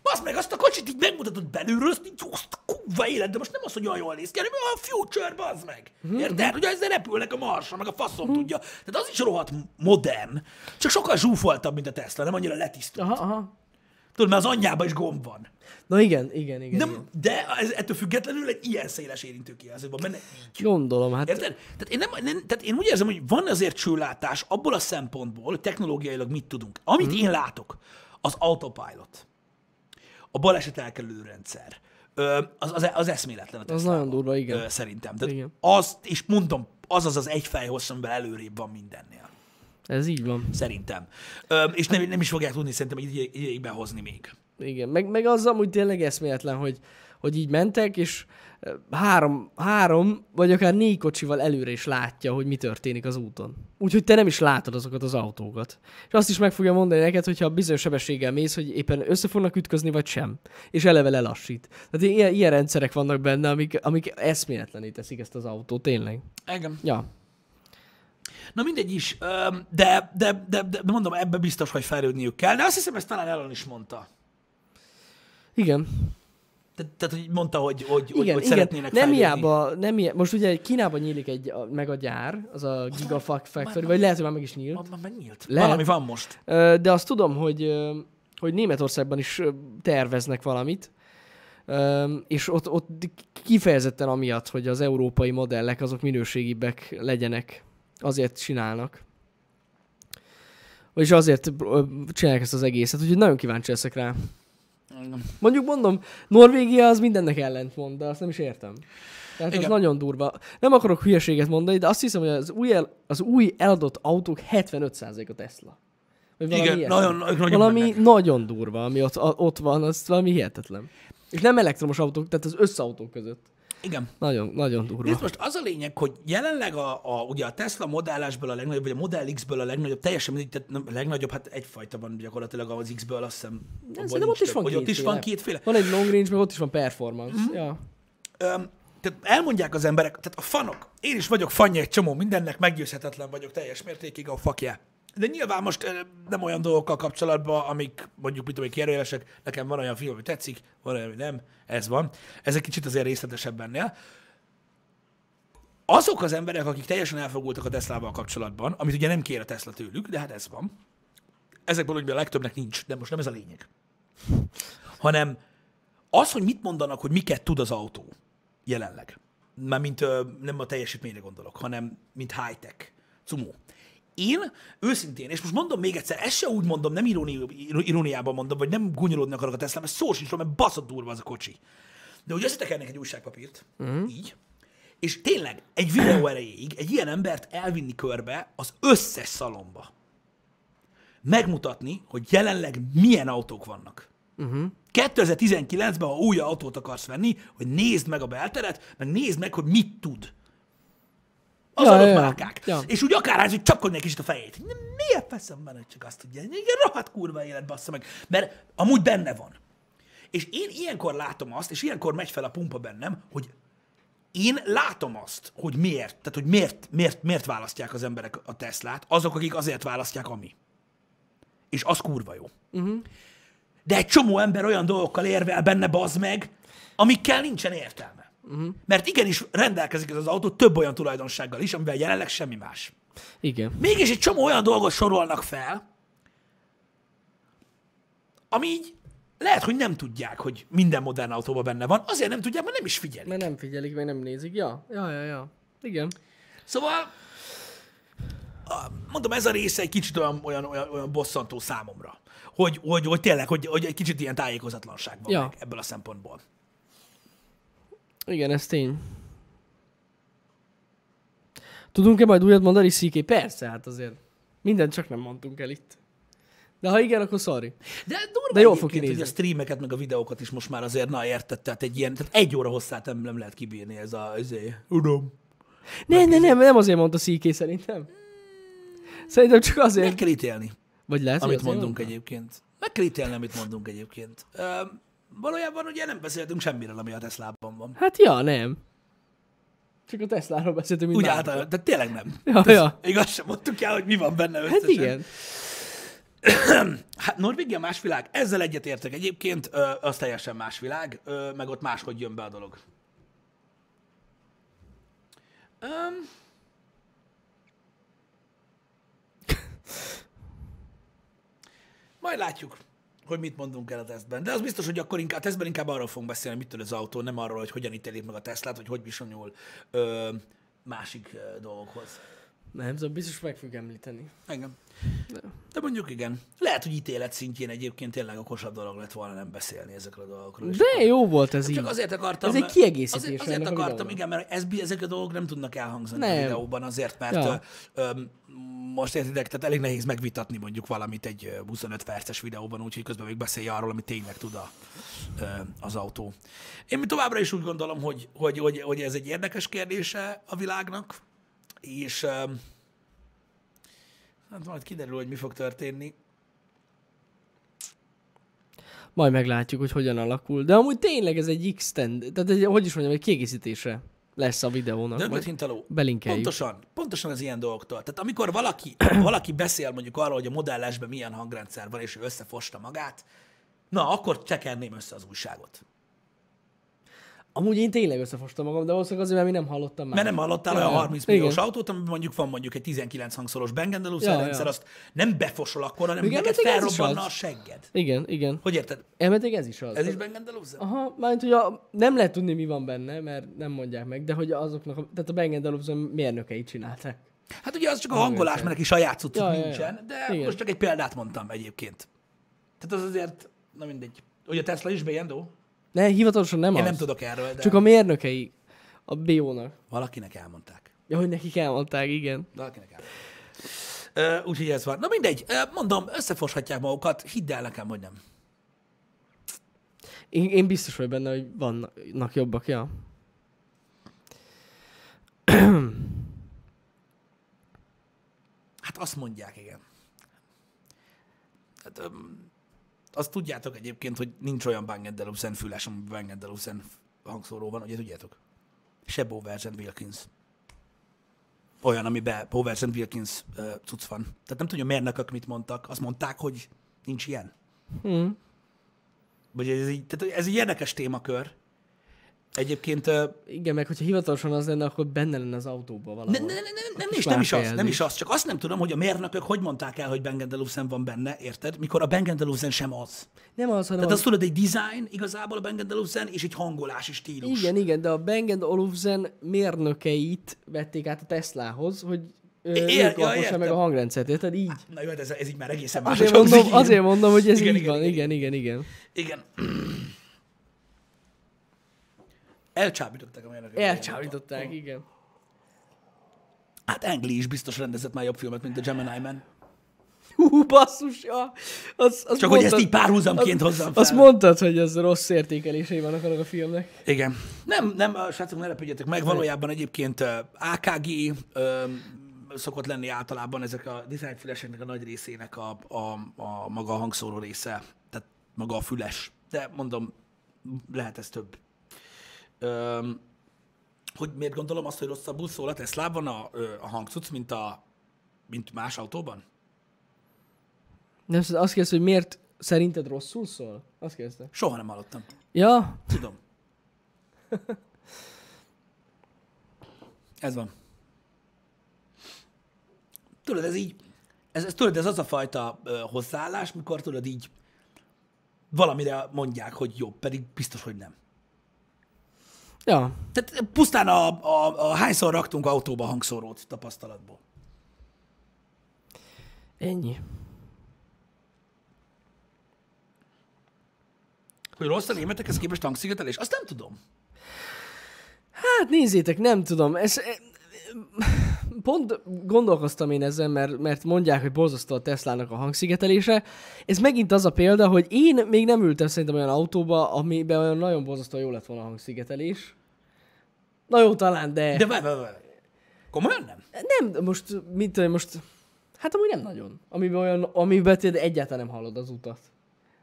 S1: Basz meg azt a kocsit így megmutatod belülről, azt így, azt kurva élet, de most nem az, hogy olyan jól néz ki, hanem a future, bazd meg. Érted? Hogy ezzel repülnek a marsra, meg a faszom tudja. Tehát az is rohadt modern, csak sokkal zsúfoltabb, mint a Tesla, nem annyira letisztult.
S2: Aha, aha.
S1: Tudod, mert az anyjában is gomb van.
S2: Na igen, igen, igen.
S1: Nem,
S2: igen.
S1: de ez, ettől függetlenül egy ilyen széles érintőkijelző van benne. Így.
S2: Gondolom, hát
S1: Érted? Tehát én, nem, nem, tehát én úgy érzem, hogy van azért csőlátás abból a szempontból, hogy technológiailag mit tudunk. Amit
S2: Mhm.
S1: mm. én látok, az autopilot, a baleset elkerülő rendszer, az, az, az eszméletlen a
S2: az nagyon durva, igen.
S1: szerintem. Tehát
S2: Igen.
S1: azt, és mondom, az az az egy fejhossz, amivel előrébb van mindennél.
S2: Ez így van.
S1: Szerintem. Ö, és nem, nem is fogják tudni szerintem egy ideig, behozni még.
S2: Igen, meg, meg az amúgy tényleg eszméletlen, hogy, hogy így mentek, és három, három, vagy akár négy kocsival előre is látja, hogy mi történik az úton. Úgyhogy te nem is látod azokat az autókat. És azt is meg fogja mondani neked, hogyha bizonyos sebességgel mész, hogy éppen össze fognak ütközni, vagy sem. És eleve lelassít. Tehát ilyen, ilyen rendszerek vannak benne, amik, amik eszméletlené teszik ezt az autót, tényleg.
S1: Engem.
S2: Ja.
S1: Na mindegy is, de, de, de, de, mondom, ebbe biztos, hogy fejlődniük kell. De azt hiszem, ezt talán Ellen is mondta.
S2: Igen.
S1: Te, tehát, hogy mondta, hogy, hogy,
S2: Igen,
S1: hogy
S2: igen.
S1: szeretnének
S2: Nem
S1: fejlődni.
S2: hiába, nem hiába, most ugye Kínában nyílik egy, a, meg a gyár, az a Gigafactory, Factory, vagy lehet, hogy már meg is nyílt.
S1: Ma- Megnyílt.
S2: Lehet.
S1: Valami van most.
S2: De azt tudom, hogy, hogy Németországban is terveznek valamit, és ott, ott kifejezetten amiatt, hogy az európai modellek azok minőségibbek legyenek, azért csinálnak. Vagyis azért csinálják ezt az egészet, úgyhogy nagyon kíváncsi leszek rá. Mondjuk mondom, Norvégia az mindennek ellent mond, de azt nem is értem. Tehát
S1: Igen.
S2: az nagyon durva. Nem akarok hülyeséget mondani, de azt hiszem, hogy az új, el, az új eladott autók 75% a Tesla. Vagy valami
S1: Igen, nagyon, nagyon
S2: valami
S1: mennek.
S2: nagyon durva, ami ott, ott van, az valami hihetetlen. És nem elektromos autók, tehát az összeautók között.
S1: Igen.
S2: Nagyon, nagyon durva.
S1: Nézd, most az a lényeg, hogy jelenleg a, a, ugye a Tesla modellásból a legnagyobb, vagy a Model X-ből a legnagyobb, teljesen mindegy, tehát nem, a legnagyobb, hát egyfajta van gyakorlatilag az X-ből, azt hiszem. abban
S2: szerintem ott is van
S1: ott is van
S2: kétféle. Van egy long range, meg ott is van performance.
S1: Mhm.
S2: Mm-hmm. Ja.
S1: Öm, tehát elmondják az emberek, tehát a fanok, én is vagyok fanja egy csomó mindennek, meggyőzhetetlen vagyok teljes mértékig a fakja. De nyilván most nem olyan dolgokkal kapcsolatban, amik mondjuk, mit tudom, kérdőjelesek, nekem van olyan film, ami tetszik, van olyan, ami nem, ez van. Ez egy kicsit azért részletesebb ennél. Azok az emberek, akik teljesen elfogultak a Teslával kapcsolatban, amit ugye nem kér a Tesla tőlük, de hát ez van. Ezekből ugye a legtöbbnek nincs, de most nem ez a lényeg. Hanem az, hogy mit mondanak, hogy miket tud az autó jelenleg. Már mint ö, nem a teljesítményre gondolok, hanem mint high-tech. Cumó. Én őszintén, és most mondom még egyszer, ezt se úgy mondom, nem iróni, iróniában mondom, vagy nem gúnyolódni akarok a Tesla, mert szó sincs, róla, mert baszott durva az a kocsi. De hogy összetekernek egy újságpapírt, uh-huh. így, és tényleg egy videó erejéig egy ilyen embert elvinni körbe az összes szalomba. Megmutatni, hogy jelenleg milyen autók vannak. Uh-huh. 2019-ben, ha új autót akarsz venni, hogy nézd meg a belteret, meg nézd meg, hogy mit tud. Az
S2: Ja,
S1: adott
S2: ja,
S1: márkák.
S2: Ja.
S1: És úgy akárhány, hogy csapkodni egy kicsit a fejét. Miért feszem benne, hogy csak azt tudja? Igen, rohadt kurva élet, bassza meg. Mert amúgy benne van. És én ilyenkor látom azt, és ilyenkor megy fel a pumpa bennem, hogy én látom azt, hogy miért, tehát hogy miért, miért, miért választják az emberek a Teslát, azok, akik azért választják, ami. És az kurva jó. Uh-huh. De egy csomó ember olyan dolgokkal érvel benne, bazd meg, amikkel nincsen értelme. Uh-huh. Mert igenis rendelkezik ez az autó több olyan tulajdonsággal is, amivel jelenleg semmi más.
S2: Igen.
S1: Mégis egy csomó olyan dolgot sorolnak fel, ami így lehet, hogy nem tudják, hogy minden modern autóban benne van, azért nem tudják, mert nem is figyelik.
S2: Mert nem figyelik, meg nem nézik. Ja, ja, ja, ja. Igen.
S1: Szóval, mondom, ez a része egy kicsit olyan, olyan, olyan, olyan bosszantó számomra. Hogy, hogy, hogy tényleg, hogy, hogy egy kicsit ilyen tájékozatlanság van
S2: Ja.
S1: ebből a szempontból.
S2: Igen, ez tény. Tudunk-e majd újat mondani, CK? Persze, hát azért. Mindent csak nem mondtunk el itt. De ha igen, akkor sorry.
S1: De durva
S2: De jól fog kinézni.
S1: hogy a streameket, meg a videókat is most már azért, na érted, tehát egy ilyen, tehát egy óra hosszát nem, nem lehet kibírni ez a, ezért, tudom.
S2: Nem, nem, nem, nem azért mondta CK szerintem. Szerintem csak
S1: Meg
S2: azért.
S1: kell ítélni,
S2: Vagy lehet,
S1: amit mondunk
S2: mondta?
S1: egyébként. Meg kell ítélni, amit mondunk egyébként. Ö, valójában ugye nem beszéltünk semmiről, ami a Teslában van.
S2: Hát ja, nem. Csak a Tesláról beszéltünk,
S1: Úgy általában, de tényleg nem.
S2: Ja,
S1: Tehát
S2: ja.
S1: Igaz sem mondtuk el, hogy mi van benne összesen.
S2: Hát igen.
S1: Hát Norvégia más világ. Ezzel egyetértek egyébként, ö, az teljesen más világ, ö, meg ott máshogy jön be a dolog. Um, majd látjuk, hogy mit mondunk el a tesztben. De az biztos, hogy akkor inkább, a tesztben inkább arról fogunk beszélni, mit tud az autó, nem arról, hogy hogyan ítélik meg a Teslát, vagy hogy viszonyul ö, másik dolgokhoz.
S2: Nem, szóval biztos meg fogjuk említeni.
S1: Engem. De mondjuk igen. Lehet, hogy ítélet szintjén egyébként tényleg okosabb dolog lett volna nem beszélni ezekről a dolgokról. És
S2: De jó volt ez így.
S1: Csak azért akartam...
S2: Ez egy kiegészítés
S1: Azért, azért akartam, igen, mert ez, ezek a dolgok nem tudnak elhangzani
S2: Nem.
S1: a videóban azért, mert
S2: Ja.
S1: ja. ö, most értitek, tehát elég nehéz megvitatni mondjuk valamit egy ö, 25 perces videóban, úgyhogy közben még beszélj arról, amit tényleg tud a, ö, az autó. Én továbbra is úgy gondolom, hogy, hogy, hogy, hogy ez egy érdekes kérdése a világnak, és ö, hát majd kiderül, hogy mi fog történni.
S2: Majd meglátjuk, hogy hogyan alakul. De amúgy tényleg ez egy extend, tehát egy, hogy is mondjam, egy kiegészítése lesz a videónak.
S1: Döglött hintaló.
S2: belinkeljük.
S1: Pontosan, pontosan az ilyen dolgoktól. Tehát amikor valaki, valaki beszél mondjuk arról, hogy a modellesben milyen hangrendszer van, és ő összefosta magát, na, akkor tekerném össze az újságot.
S2: Amúgy én tényleg összefostam magam, de valószínűleg azért, mert mi nem hallottam már.
S1: Mert nem hallottál
S2: Ja,
S1: olyan
S2: ja.
S1: 30 milliós
S2: Igen.
S1: autót, amiben mondjuk van mondjuk egy 19 hangszoros Olufsen
S2: Ja, ja.
S1: rendszer, azt nem befosol akkor, hanem
S2: Igen,
S1: neked
S2: mert
S1: felrobbanna a segged.
S2: Igen, igen.
S1: Hogy érted?
S2: Elméletileg ez is az.
S1: Ez is Olufsen?
S2: Aha, hogy a, nem lehet tudni, mi van benne, mert nem mondják meg, de hogy azoknak, a, tehát a Bang Olufsen mérnökeit csinálták.
S1: Hát ugye az csak a hangolás, mert neki saját cuccuk
S2: Ja, ja, ja.
S1: nincsen, de
S2: Igen.
S1: most csak egy példát mondtam egyébként. Tehát az azért, na mindegy. Ugye a Tesla is bejendó?
S2: Ne, hivatalosan nem
S1: Én
S2: az.
S1: nem tudok erről, de
S2: Csak a mérnökei a BO-nak.
S1: valakinek elmondták.
S2: Ja, hogy nekik elmondták, igen.
S1: Valakinek elmondták. Uh, úgyhogy ez van. Na mindegy, uh, mondom, összefoshatják magukat, hidd el nekem, hogy nem.
S2: Én, én biztos vagy benne, hogy vannak jobbak, ja.
S1: Hát azt mondják, igen. Hát, um, azt tudjátok egyébként, hogy nincs olyan Bang Olufsen füles, ami Bang Olufsen hangszóró van, ugye tudjátok? Se Bowers and Wilkins. Olyan, amiben Bowers and Wilkins uh, cucc van. Tehát nem tudja, mérnökök mit mondtak. Azt mondták, hogy nincs ilyen.
S2: Hm.
S1: Vagy ez, így, tehát ez egy érdekes témakör. Egyébként
S2: Igen, meg hogyha hivatalosan az lenne, akkor benne lenne az autóban valahol.
S1: Ne, ne, ne, ne, nem, is, nem is az, nem is az, csak azt nem tudom, hogy a mérnökök hogy mondták el, hogy Olufsen van benne, érted? Mikor a Olufsen sem az.
S2: Nem az, hanem
S1: Tehát
S2: az...
S1: azt tudod, egy design igazából a Olufsen, és egy hangolási stílus.
S2: Igen, igen, de a Olufsen mérnökeit vették át a Teslához, hogy
S1: Ér- ja,
S2: meg a hangrendszert, érted? Így.
S1: Na jó, hát ez, ez így már egészen más.
S2: Azért mondom, azért mondom, hogy ez
S1: Igen,
S2: így
S1: igen,
S2: van.
S1: igen.
S2: Igen, igen, igen.
S1: Igen. Elcsábították a mérnökök.
S2: Elcsábították, igen.
S1: Hát Angli is biztos rendezett már jobb filmet, mint a Gemini Man.
S2: Hú, basszus, ja. Az, az
S1: Csak hogy ezt így párhuzamként hozzam fel.
S2: Azt mondtad, hogy ez rossz értékelései vannak annak a filmnek.
S1: Igen. Nem, nem, srácok, ne lepődjetek meg, valójában egyébként AKG ö, szokott lenni általában ezek a designfüleseknek a nagy részének a, a, a maga a hangszóró része, tehát maga a füles. De mondom, lehet ez több. Ö, hogy miért gondolom azt, hogy rosszabbul szól a Teslában a, a hangcuc, mint, a, mint más autóban?
S2: Nem, azt kérdezte, hogy miért szerinted rosszul szól? Azt kérdezte.
S1: Soha nem hallottam.
S2: Ja,
S1: Tudom. Ez van. Tudod, ez így, ez, ez, tudod, ez az a fajta ö, hozzáállás, mikor tudod így valamire mondják, hogy jó, pedig biztos, hogy nem.
S2: Ja.
S1: Tehát pusztán a, a, a hányszor raktunk autóba hangszórót tapasztalatból.
S2: Ennyi.
S1: Hogy rossz a németekhez képest hangszigetelés? Azt nem tudom.
S2: Hát nézzétek, nem tudom. Ez, e, pont gondolkoztam én ezen, mert, mert mondják, hogy borzasztó a Teslának a hangszigetelése. Ez megint az a példa, hogy én még nem ültem szerintem olyan autóba, amiben olyan nagyon borzasztóan jó lett volna a hangszigetelés. Na jó, talán, de...
S1: De várj, várj, várj. Komolyan nem?
S2: Nem, most, mit tudom, most... Hát amúgy nem nagyon. Amiben olyan, amiben tényleg egyáltalán nem hallod az utat.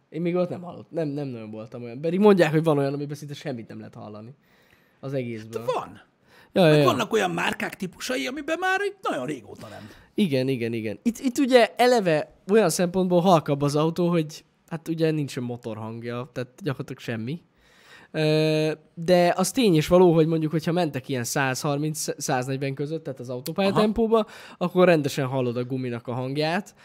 S2: Én még ott nem hallott, nem, nem nagyon voltam olyan. Pedig mondják, hogy van olyan, amiben szinte semmit nem lehet hallani. Az egészből.
S1: Van.
S2: Ja, ja, ja.
S1: Vannak olyan márkák típusai, amiben már nagyon régóta nem.
S2: Igen, igen, igen. Itt, itt ugye eleve olyan szempontból halkabb az autó, hogy hát ugye nincsen motorhangja, tehát gyakorlatilag semmi. De az tény is való, hogy mondjuk, hogyha mentek ilyen 130-140 között, tehát az autópályatempóba, akkor rendesen hallod a guminak a hangját.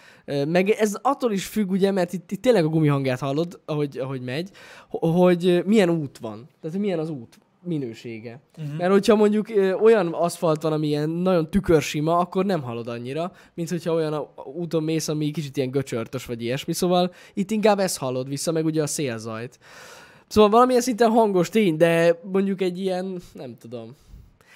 S2: Meg ez attól is függ, ugye, mert itt, itt tényleg a gumi hangját hallod, ahogy, ahogy megy, ho- hogy milyen út van. Tehát, milyen az út minősége. Uh-huh. Mert hogyha mondjuk olyan aszfalt van, ami ilyen nagyon tükörsima, akkor nem hallod annyira, mint hogyha olyan a- úton mész, ami kicsit ilyen göcsörtös vagy ilyesmi, szóval itt inkább ezt hallod vissza, meg ugye a szélzajt. Szóval valamilyen szinten hangos tény, de mondjuk egy ilyen, nem tudom,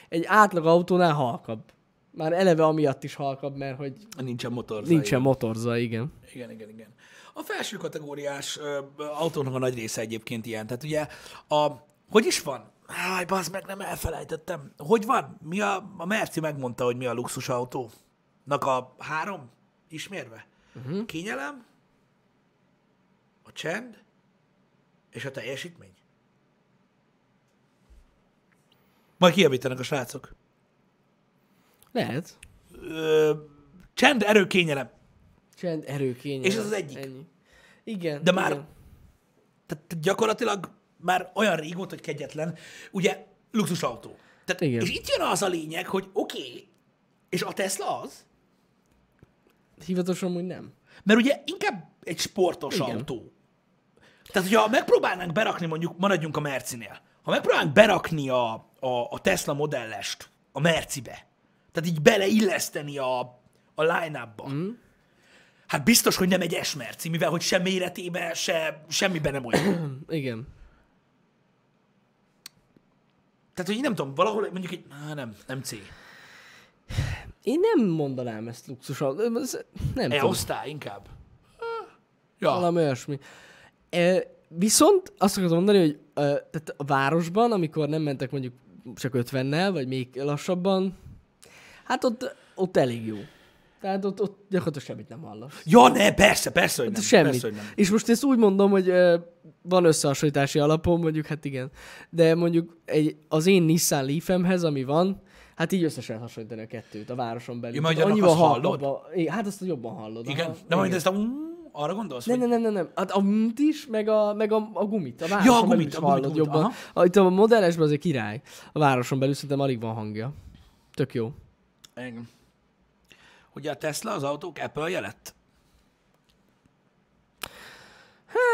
S2: egy átlag autónál halkabb. Már eleve amiatt is halkabb, mert hogy
S1: Nincsen motor.
S2: nincsen motorzaj, igen.
S1: Igen, igen, igen. A felső kategóriás ö, autónak a nagy része egyébként ilyen. Tehát ugye a... Hogy is van? Háj, bazd meg, nem elfelejtettem. Hogy van? Mi a, a Merci megmondta, hogy mi a luxusautónak a három ismérve. Uh-huh. Kényelem, a csend és a teljesítmény. Majd kijavítanak a srácok.
S2: Lehet.
S1: Ö, csend, erő, kényelem.
S2: Csend, erő, kényelem.
S1: És ez az egyik.
S2: Ennyi. Igen.
S1: De már-
S2: Igen.
S1: Tehát gyakorlatilag már olyan régóta, hogy kegyetlen, ugye luxusautó. Tehát,
S2: Igen.
S1: És itt jön az a lényeg, hogy oké, okay, és a Tesla az,
S2: Hivatosan úgy nem.
S1: mert ugye inkább egy sportos.
S2: Igen.
S1: autó. Tehát, hogyha megpróbálnánk berakni, mondjuk maradjunk a Mercinél, ha megpróbálnánk berakni a, a, a Tesla modellest a Mercibe, tehát így beleilleszteni a, a line-upba, mm. hát biztos, hogy nem egy S-merci, mivel hogy sem méretében, se semmiben nem olyan.
S2: Igen.
S1: Tehát, hogy nem tudom, valahol mondjuk egy, á, nem, nem C.
S2: Én nem mondanám ezt luxus autó. Ez- Nem tudom.
S1: E-osztály inkább. Ja,
S2: Valami olyasmi. Viszont azt akarom mondani, hogy tehát a városban, amikor nem mentek mondjuk csak 50-nel, vagy még lassabban, hát ott, ott elég jó. Tehát ott, ott gyakorlatilag semmit nem hallasz.
S1: ja ne, persze, persze, hogy nem.
S2: Semmit.
S1: Persze, hogy nem.
S2: És most ezt úgy mondom, hogy ö, van összehasonlítási alapom, mondjuk, hát igen. De mondjuk egy, az én Nissan Leaf-emhez, ami van, hát így össze lehet hasonlítani a kettőt a városon belül.
S1: Ja, majd
S2: halkabb
S1: hallod?
S2: a- igen, Hát azt jobban hallod.
S1: Igen,
S2: aha.
S1: de majd ezt a arra gondolsz?
S2: Nem,
S1: hogy-
S2: nem, nem, nem, nem. Hát a mt is, meg a, meg a, a gumit. A városon belül
S1: gumit,
S2: is
S1: a gumit,
S2: hallod
S1: gumit,
S2: jobban. A, itt a modellesben azért király. A városon belül szerintem alig van hangja. Tök jó.
S1: Igen. Ugye a Tesla az autók Apple lett?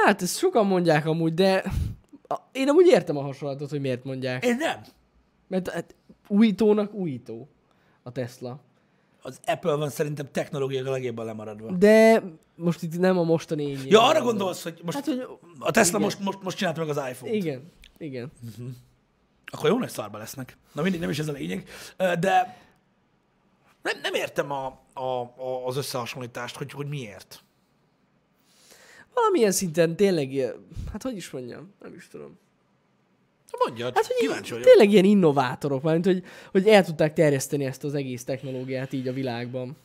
S2: Hát, ezt sokan mondják amúgy, de a, én amúgy értem a hasonlatot, hogy miért mondják.
S1: Én nem.
S2: Mert hát, újítónak újító a Tesla.
S1: Az Apple van szerintem technológiailag legjobban lemaradva.
S2: De most itt nem a mostani ényé.
S1: Ja, arra gondolsz, hogy most
S2: Hát, hogy...
S1: a Tesla
S2: igen.
S1: most, most, most csinálta meg az iPhone-t.
S2: Igen, igen.
S1: Akkor jó nagy szarba lesznek. Na mindig nem is ez a lényeg. De nem, nem értem a, a, a, az összehasonlítást, hogy, hogy miért.
S2: Valamilyen szinten tényleg, hát hogy is mondjam, nem is tudom.
S1: Mondjad,
S2: Hát, hogy
S1: kíváncsi vagyok.
S2: tényleg ilyen innovátorok, mint hogy, hogy el tudták terjeszteni ezt az egész technológiát így a világban.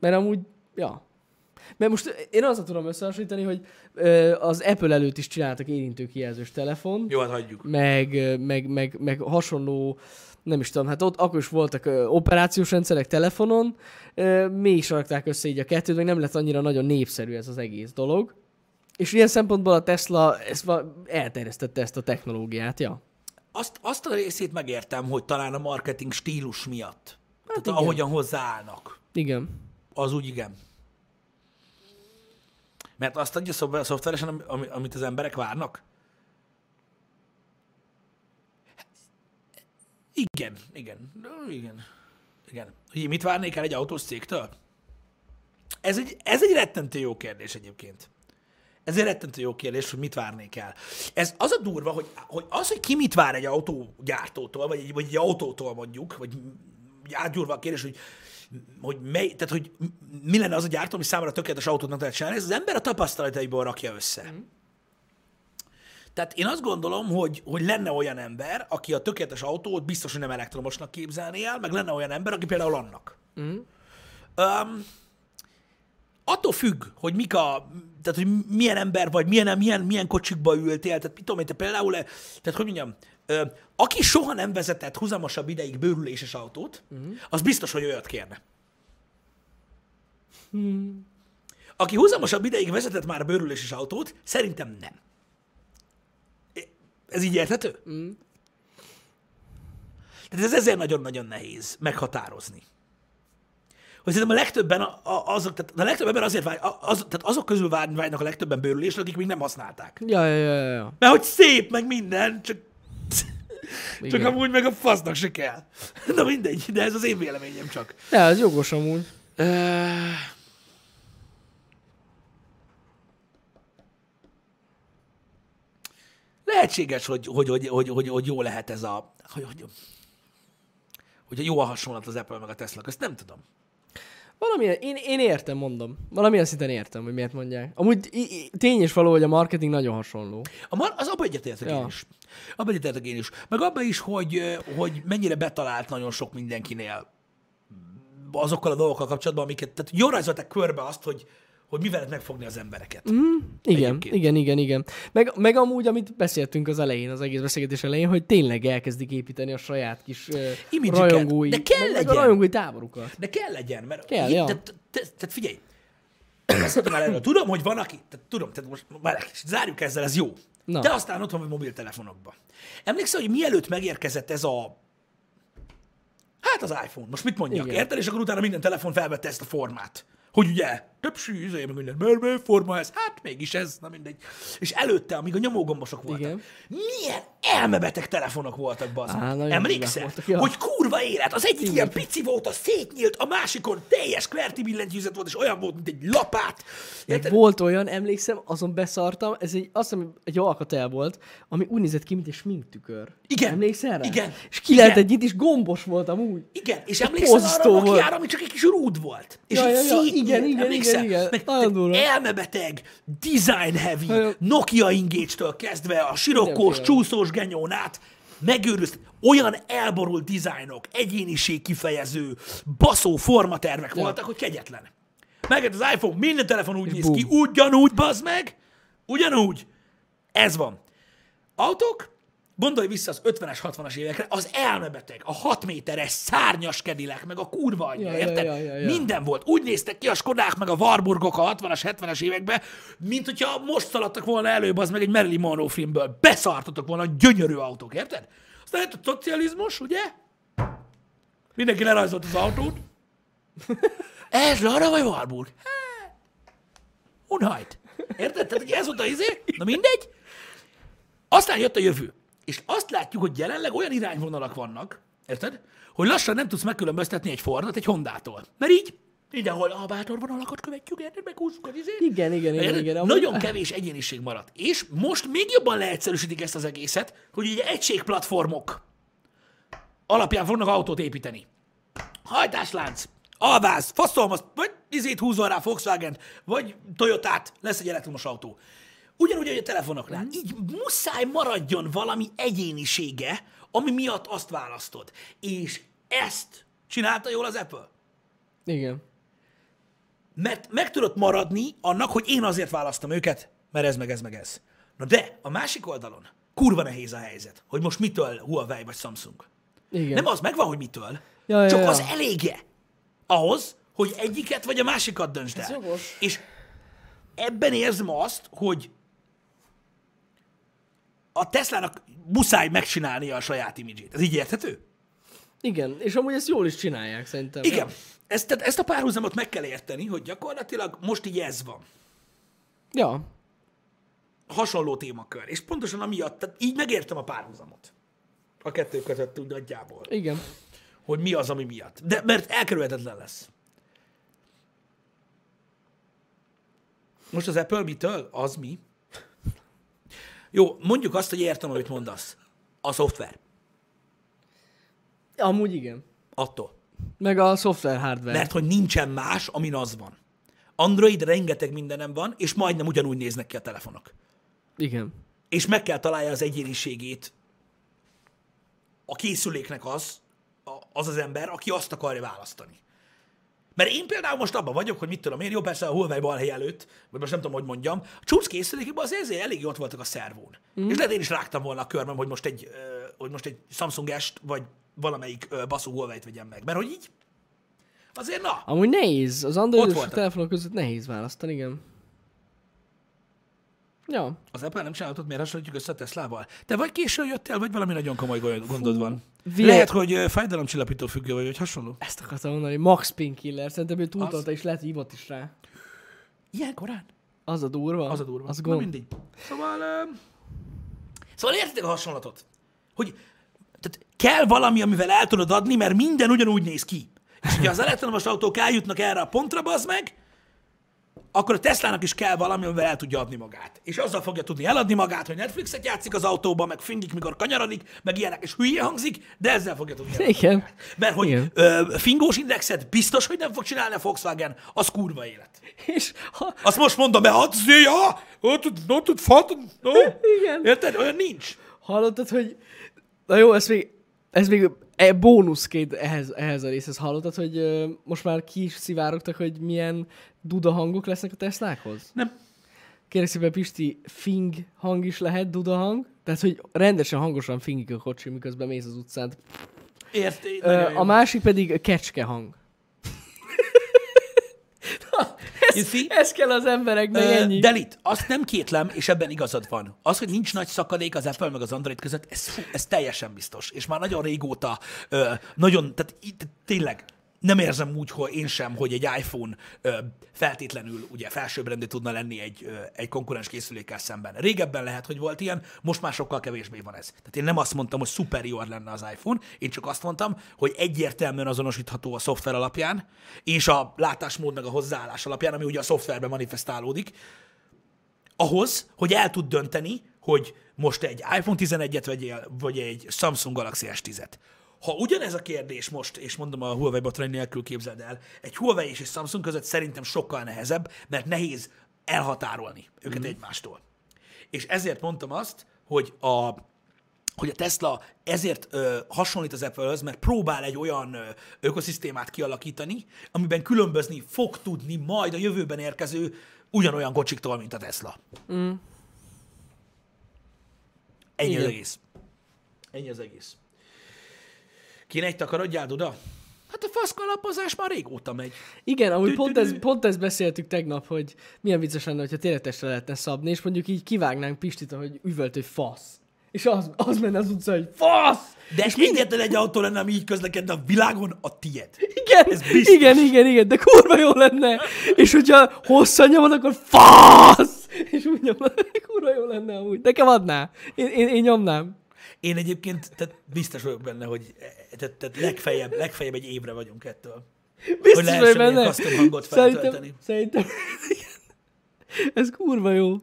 S2: Mert amúgy, ja. Mert most én azzal tudom összehasonlítani, hogy az Apple előtt is csináltak érintőkijelzős telefon,
S1: Jó, hát hagyjuk.
S2: meg, meg, meg, meg hasonló, nem is tudom, hát ott akkor is voltak operációs rendszerek telefonon, ö, mégis rakták össze így a kettőt, meg nem lett annyira nagyon népszerű ez az egész dolog. És ilyen szempontból a Tesla ezt elterjesztette ezt a technológiát, ja.
S1: Azt, azt a részét megértem, hogy talán a marketing stílus miatt. Hát Tehát
S2: igen.
S1: ahogyan hozzáállnak.
S2: Igen.
S1: Az úgy igen. Mert azt adja szob- szoftveresen, ami- ami, amit az emberek várnak? Igen, igen, igen, igen. Hogy mit várnék el egy autós cégtől? Ez egy, ez egy rettentő jó kérdés egyébként. Ez egy rettentő jó kérdés, hogy mit várnék el. Ez az a durva, hogy, hogy az, hogy ki mit vár egy autógyártótól, vagy egy, vagy egy autótól mondjuk, vagy átgyúrva a kérdés, hogy hogy, mely, tehát, hogy mi lenne az a gyártó, ami számára tökéletes autót meg lehet csinálni, ez az ember a tapasztalataiból rakja össze. Mm. Tehát én azt gondolom, hogy, hogy lenne olyan ember, aki a tökéletes autót biztos, hogy nem elektromosnak képzelné el, meg lenne olyan ember, aki például annak. Mm. Um, attól függ, hogy mik a, tehát hogy milyen ember vagy, milyen, milyen, milyen kocsikba ültél, tehát mit tudom én, te például, tehát hogy mondjam, ö, aki soha nem vezetett huzamosabb ideig bőrüléses autót, uh-huh. az biztos, hogy olyat kérne. Aki huzamosabb ideig vezetett már bőrüléses autót, szerintem nem. Ez így érthető?
S2: Mm.
S1: Tehát ez ezért nagyon-nagyon nehéz meghatározni. Hogy szerintem a legtöbben a- a- azok, tehát a legtöbb ember azért vágy, az, tehát azok közül vágy, vágynak a legtöbben bőrülésre, akik még nem használták.
S2: Ja, ja, ja, ja.
S1: Mert hogy szép, meg minden, csak, csak
S2: Igen.
S1: amúgy meg a fasznak se kell. Na mindegy, de ez az én véleményem csak.
S2: Ja, ez jogos amúgy.
S1: Ö, Lehetséges, hogy, hogy, hogy, hogy, hogy, hogy jó lehet ez a... Hogy, hogy, hogy jó a hasonlat az Apple meg a Tesla közt, nem tudom.
S2: Valamilyen, én, én értem, mondom. Valamilyen szinten értem, hogy miért mondják. Amúgy i- i- tény és való, hogy a marketing nagyon hasonló.
S1: A mar, az abban egyetértek
S2: Ja.
S1: én is. Abban egyetértek én is. Meg abban is, hogy, hogy mennyire betalált nagyon sok mindenkinél azokkal a dolgokkal kapcsolatban, amiket, tehát jól rajzolták körbe azt, hogy, hogy mivel lehet megfogni az embereket. Mm.
S2: Igen,
S1: Egyébként.
S2: igen, igen, igen. Meg, meg amúgy, amit beszéltünk az elején, az egész beszélgetés elején, hogy tényleg elkezdik építeni a saját kis uh, rajongói,
S1: De kell
S2: meg, meg a
S1: legyen.
S2: rajongói táborukat.
S1: De kell legyen, mert
S2: Kell, ja.
S1: tehát, tehát, figyelj, beszéltem már erről. Tudom, hogy van, aki, tehát tudom, tehát most már zárjuk ezzel, ez jó.
S2: Na.
S1: De aztán otthon vagy mobiltelefonokban. Emlékszel, hogy mielőtt megérkezett ez a Hát az iPhone, most mit mondjak,
S2: Igen.
S1: érted? És akkor utána minden telefon felvette ezt a formát. Hogy ugye, több sűzője, meg minden, mert mert forma ez, hát mégis ez, na mindegy. És előtte, amíg a nyomógombosok voltak,
S2: Igen.
S1: milyen elmebeteg telefonok voltak, bazd. Emlékszel?
S2: voltak, ja.
S1: Hogy kurva élet, az egyik ilyen pici volt, az szétnyílt, a másikon teljes kverti billentyűzet volt, és olyan volt, mint egy lapát.
S2: Meg
S1: Érted?
S2: volt olyan, emlékszem, azon beszartam, ez egy, azt hiszem, egy alkatel volt, ami úgy nézett ki, mint egy sminktükör.
S1: Igen.
S2: Emlékszel rá?
S1: Igen.
S2: És ki
S1: Igen.
S2: lehetett nyitni, és gombos volt amúgy.
S1: Igen, és emlékszel arra a
S2: volt.
S1: Ami csak egy kis rúd volt. És
S2: Ja, ja, ja,
S1: szétnyílt,
S2: igen, igen,
S1: emlékszel?
S2: igen.
S1: Meg elmebeteg, design heavy. Nokia ingécstől kezdve a sirokkós, csúszós genyón át, megőrült, olyan elborult dizájnok, egyéniség kifejező, baszó formatervek
S2: Ja.
S1: voltak, hogy kegyetlen. Megett az iPhone, minden telefon úgy
S2: És
S1: néz
S2: bum.
S1: ki, ugyanúgy, bazd meg, ugyanúgy. Ez van. Autók, gondolj vissza az 50-es, 60-as évekre, az elmebeteg, a 6 méteres szárnyas kedilek, meg a kurva anyja,
S2: Ja, ja,
S1: érted?
S2: ja, ja, ja.
S1: Minden volt. Úgy néztek ki a Skodák, meg a Warburgok a 60-as, 70-es években, mint hogyha most szaladtak volna előbb, az meg egy Marilyn Monroe filmből. Beszartatok volna gyönyörű autók, érted? Aztán jött a szocializmus, ugye? Mindenki lerajzolt az autót. Ez Lara vagy Warburg? Hát, Unhajt. Érted? Tehát ez volt a izé? Na mindegy. Aztán jött a jövő. És azt látjuk, hogy jelenleg olyan irányvonalak vannak, érted? Hogy lassan nem tudsz megkülönböztetni egy Fordot egy Hondától. Mert így mindenhol a bátorvonalakat követjük, érted? Meghúzzuk az izét.
S2: Igen, igen, igen, igen. amúgy-
S1: Nagyon kevés egyéniség maradt. És most még jobban leegyszerűsítik ezt az egészet, hogy ugye egységplatformok alapján fognak autót építeni. Hajtáslánc, alváz, faszolom azt, vagy izét húzol rá Volkswagen, vagy Toyotát, lesz egy elektromos autó. Ugyanúgy, hogy a telefonoknál.
S2: Mhm.
S1: Így muszáj maradjon valami egyénisége, ami miatt azt választod. És ezt csinálta jól az Apple.
S2: Igen.
S1: Mert meg tudott maradni annak, hogy én azért választom őket, mert ez meg ez meg ez. Na de, a másik oldalon kurva nehéz a helyzet, hogy most mitől Huawei vagy Samsung.
S2: Igen.
S1: Nem az megvan, hogy mitől,
S2: Ja, ja,
S1: csak
S2: ja.
S1: az elége ahhoz, hogy egyiket vagy a másikat döntsd el. És ebben érzem azt, hogy a Teslának muszáj megcsinálnia a saját imidzsét. Ez így érthető?
S2: Igen, és amúgy ezt jól is csinálják szerintem.
S1: Igen. Ezt, tehát ezt a párhuzamot meg kell érteni, hogy gyakorlatilag most így ez van.
S2: Ja.
S1: hasonló témakör. És pontosan amiatt, tehát így megértem a párhuzamot. A kettő között úgy nagyjából.
S2: Igen.
S1: Hogy mi az, ami miatt. De mert elkerülhetetlen lesz. Most az Apple mitől? Az mi? Jó, mondjuk azt, hogy értem, amit mondasz. A szoftver.
S2: Amúgy igen.
S1: Attól.
S2: Meg a szoftver hardware.
S1: Mert hogy nincsen más, amin az van. Android rengeteg mindenem van, és majdnem ugyanúgy néznek ki a telefonok.
S2: Igen.
S1: és meg kell találja az egyéniségét a készüléknek az, az az ember, aki azt akarja választani. Mert én például most abban vagyok, hogy mit tudom én, jó persze a Huawei balhely előtt, vagy most nem tudom, hogy mondjam, a csúcs készülékében azért, azért elég ott voltak a szervón. Mm. És lehet én is rágtam volna a körmem, hogy most egy, hogy most egy Samsung S-t, vagy valamelyik baszó Huawei-t vegyem meg. Mert hogy így, azért na,
S2: Amúgy nehéz. Az Android és a telefonok között nehéz választani, igen. Ja.
S1: Az Apple nem csinálhatod, miért hasonlítjuk össze a Teslával? Te vagy későn jöttél, vagy valami nagyon komoly gond- gondod van?
S2: Vie-
S1: Lehet, hogy fájdalomcsillapító függő vagy, vagy hasonló.
S2: Ezt akartam mondani, Max Painkiller. Szerintem ő túltolta, és lehet, hogy hívott is rá.
S1: Ilyen korán?
S2: Az a durva.
S1: Az a durva.
S2: Az
S1: Na
S2: gond.
S1: mindig. Szóval, ö... szóval értitek a hasonlatot? Hogy tehát kell valami, amivel el tudod adni, mert minden ugyanúgy néz ki. És hogyha az elektromos autók eljutnak erre a pontra, bazd meg, akkor a Teslának is kell valami, amivel el tudja adni magát. És azzal fogja tudni eladni magát, hogy Netflixet játszik az autóban, meg fingik, mikor kanyarodik, meg ilyenek, és hülye hangzik, de ezzel fogja tudni eladni
S2: Igen.
S1: magát. Mert hogy
S2: Igen.
S1: ö, fingós indexet biztos, hogy nem fog csinálni a Volkswagen, az kurva élet.
S2: És ha,
S1: Azt most mondom, mert hát ja, ott, ott, ott, ott, no.
S2: Igen.
S1: Érted? Olyan nincs.
S2: hallottad, hogy... Na jó, ez még, ez még e, bónuszként ehhez, ehhez a részhez hallottad, hogy ö, most már ki is szivárogtak, hogy milyen duda hangok lesznek a Teslákhoz?
S1: Nem.
S2: Kérlek szépen, Pisti, fing hang is lehet duda hang? Tehát, hogy rendesen hangosan fingik a kocsi, miközben mész az utcán.
S1: Ért,
S2: a másik pedig a kecske hang.
S1: You see?
S2: Ez kell az embereknek,
S1: Ö,
S2: ennyi.
S1: Delit, azt nem kétlem, és ebben igazad van. Az, hogy nincs nagy szakadék az Apple meg az Android között, ez, fú, ez teljesen biztos. És már nagyon régóta, ö, nagyon, tehát itt, tényleg nem érzem úgy, hogy én sem, hogy egy iPhone ö, feltétlenül ugye felsőbbrendű tudna lenni egy, ö, egy konkurens készülékkel szemben. Régebben lehet, hogy volt ilyen, most már sokkal kevésbé van ez. Tehát én nem azt mondtam, hogy superior lenne az iPhone, én csak azt mondtam, hogy egyértelműen azonosítható a szoftver alapján, és a látásmód meg a hozzáállás alapján, ami ugye a szoftverben manifestálódik, ahhoz, hogy el tud dönteni, hogy most egy iPhone 11-et vegyél, vagy egy Samsung Galaxy S10-et. Ha ugyanez a kérdés most, és mondom a Huawei botrány nélkül képzeld el, egy Huawei és egy Samsung között szerintem sokkal nehezebb, mert nehéz elhatárolni őket mm. egymástól. És ezért mondtam azt, hogy a, hogy a Tesla ezért ö, hasonlít az Apple-höz, mert próbál egy olyan ö, ökoszisztémát kialakítani, amiben különbözni fog tudni majd a jövőben érkező ugyanolyan kocsiktól, mint a Tesla. Mm. Ennyi
S2: Igen.
S1: az egész. Ennyi az egész. Kéne egy takarodjál, Duda? Hát a faszkalapozás már régóta megy.
S2: Igen, amúgy pont, ez, pont ezt beszéltük tegnap, hogy milyen vicces lenne, hogyha téletesre lehetne szabni, és mondjuk így kivágnánk Pistit, hogy üvölt, hogy fasz. És az, az menne az utca, hogy fasz!
S1: De és egyetlen egy autó lenne, ami így közlekedne a világon, a tied.
S2: Igen,
S1: Ez biztos.
S2: igen, igen, igen, de kurva jó lenne. És hogyha hosszan nyomod, akkor fasz! És úgy nyomod, kurva jó lenne amúgy. Nekem adná. Én, én, én nyomnám.
S1: Én egyébként tehát biztos vagyok benne, hogy e, tehát, tehát legfeljebb, legfeljebb egy évre vagyunk ettől.
S2: Biztos
S1: lehessen
S2: vagy
S1: ilyen
S2: benne.
S1: custom hangot
S2: Szerintem,
S1: feltölteni.
S2: szerintem, igen. Ez kurva jó.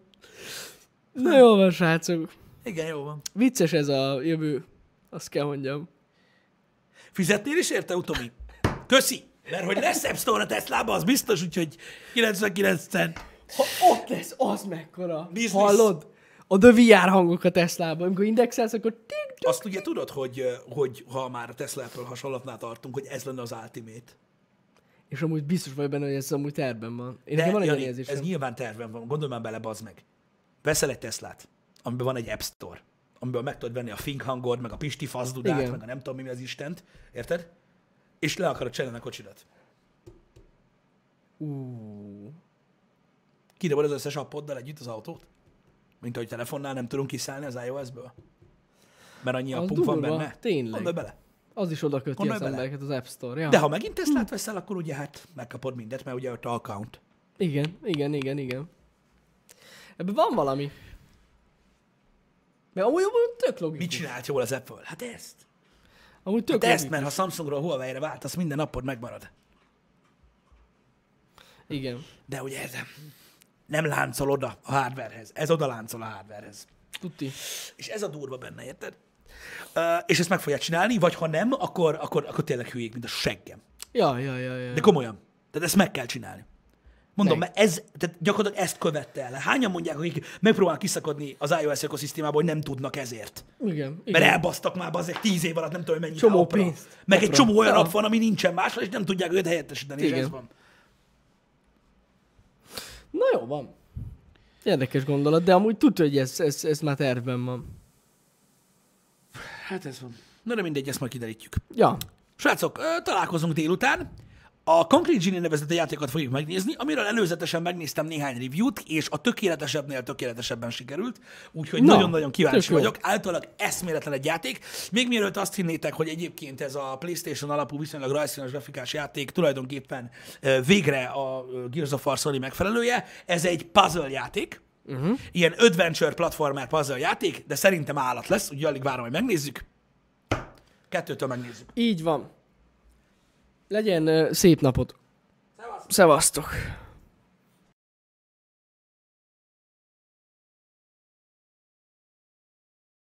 S2: Na jó van, srácok.
S1: Igen, jó van.
S2: Vicces ez a jövő. Azt kell mondjam.
S1: Fizetnél is érte, Utomi? Köszi! Mert hogy lesz App Store a Teslába, az biztos, úgyhogy 99 cent.
S2: Ha ott lesz, az mekkora.
S1: Business.
S2: Hallod? A The VR hangok a Teslában. Amikor indexelsz, akkor tik, tik.
S1: Azt ugye tudod, hogy, hogy ha már a Tesla Apple hasonlatnál tartunk, hogy ez lenne az Ultimate.
S2: És amúgy biztos vagy benne, hogy ez amúgy terben van. Én
S1: De,
S2: van
S1: Jani, ez nyilván terven van, gondolj már bele, bazd meg. Veszel egy Teslát, amiben van egy App Store, amiből meg tudod venni a Fink hangod, meg a Pisti fazdudát,
S2: Igen.
S1: meg a nem tudom mi az Istent, érted? És le akarod cserélni a kocsidat.
S2: Ú,
S1: Kidobod az összes appoddal együtt az autót? Mint ahogy telefonnál nem tudunk kiszállni az iOS-ből? Mert annyi
S2: Az
S1: appunk van
S2: durva,
S1: benne?
S2: tényleg.
S1: Gondolj bele.
S2: az is oda köti az embereket az App Store. Ja.
S1: De ha megint Teslát veszel, akkor ugye hát megkapod mindet, mert ugye ott a account.
S2: Igen, igen, igen, igen. Ebben van valami. Mert amúgy, amúgy tök logikus.
S1: Mit csinált jól az Apple? Hát ezt.
S2: Amúgy tök
S1: Hát ezt, mert ha Samsungról Huawei-re váltasz, minden napod megmarad.
S2: Igen.
S1: De ugye ez nem láncol oda a hardwarehez. Ez oda láncol a hardwarehez.
S2: Tuti.
S1: És ez a durva benne, érted? Uh, és ezt meg fogják csinálni, vagy ha nem, akkor, akkor, akkor tényleg hülyék, mint a seggem.
S2: Ja, ja, ja, ja.
S1: De komolyan. Tehát ezt meg kell csinálni. Mondom,
S2: Meg.
S1: mert ez, tehát gyakorlatilag ezt követte el. Hányan mondják, akik megpróbálnak kiszakadni az iOS ökoszisztémából, hogy nem tudnak ezért?
S2: Igen, igen.
S1: Mert elbasztak már azért tíz év alatt nem tudom, hogy mennyit
S2: Csomó pénzt.
S1: Meg egy
S2: Appra.
S1: csomó olyan
S2: Ja.
S1: app van, ami nincsen máshol, és nem tudják őt helyettesíteni, és
S2: Igen.
S1: ez van.
S2: Na jó, van. Érdekes gondolat, de amúgy tudja, hogy ez, ez, ez már tervben van.
S1: Hát ez van. Na de mindegy, ezt majd kiderítjük.
S2: Ja,
S1: Srácok, találkozunk délután. A Concrete Genie nevezetű játékot fogjuk megnézni, amiről előzetesen megnéztem néhány review-t, és a tökéletesebbnél tökéletesebben sikerült, úgyhogy
S2: Na,
S1: nagyon-nagyon kíváncsi vagyok. Általában eszméletlen egy játék. Még mielőtt azt hinnétek, hogy egyébként ez a PlayStation alapú viszonylag rajzszínes grafikás játék tulajdonképpen végre a Gears of War Sony megfelelője, ez egy puzzle játék, uh-huh. ilyen adventure platformer puzzle játék, de szerintem állat lesz, úgyhogy alig várom, hogy megnézzük. Kettőtől megnézzük.
S2: Így van. Legyen szép napot. Szevasztok.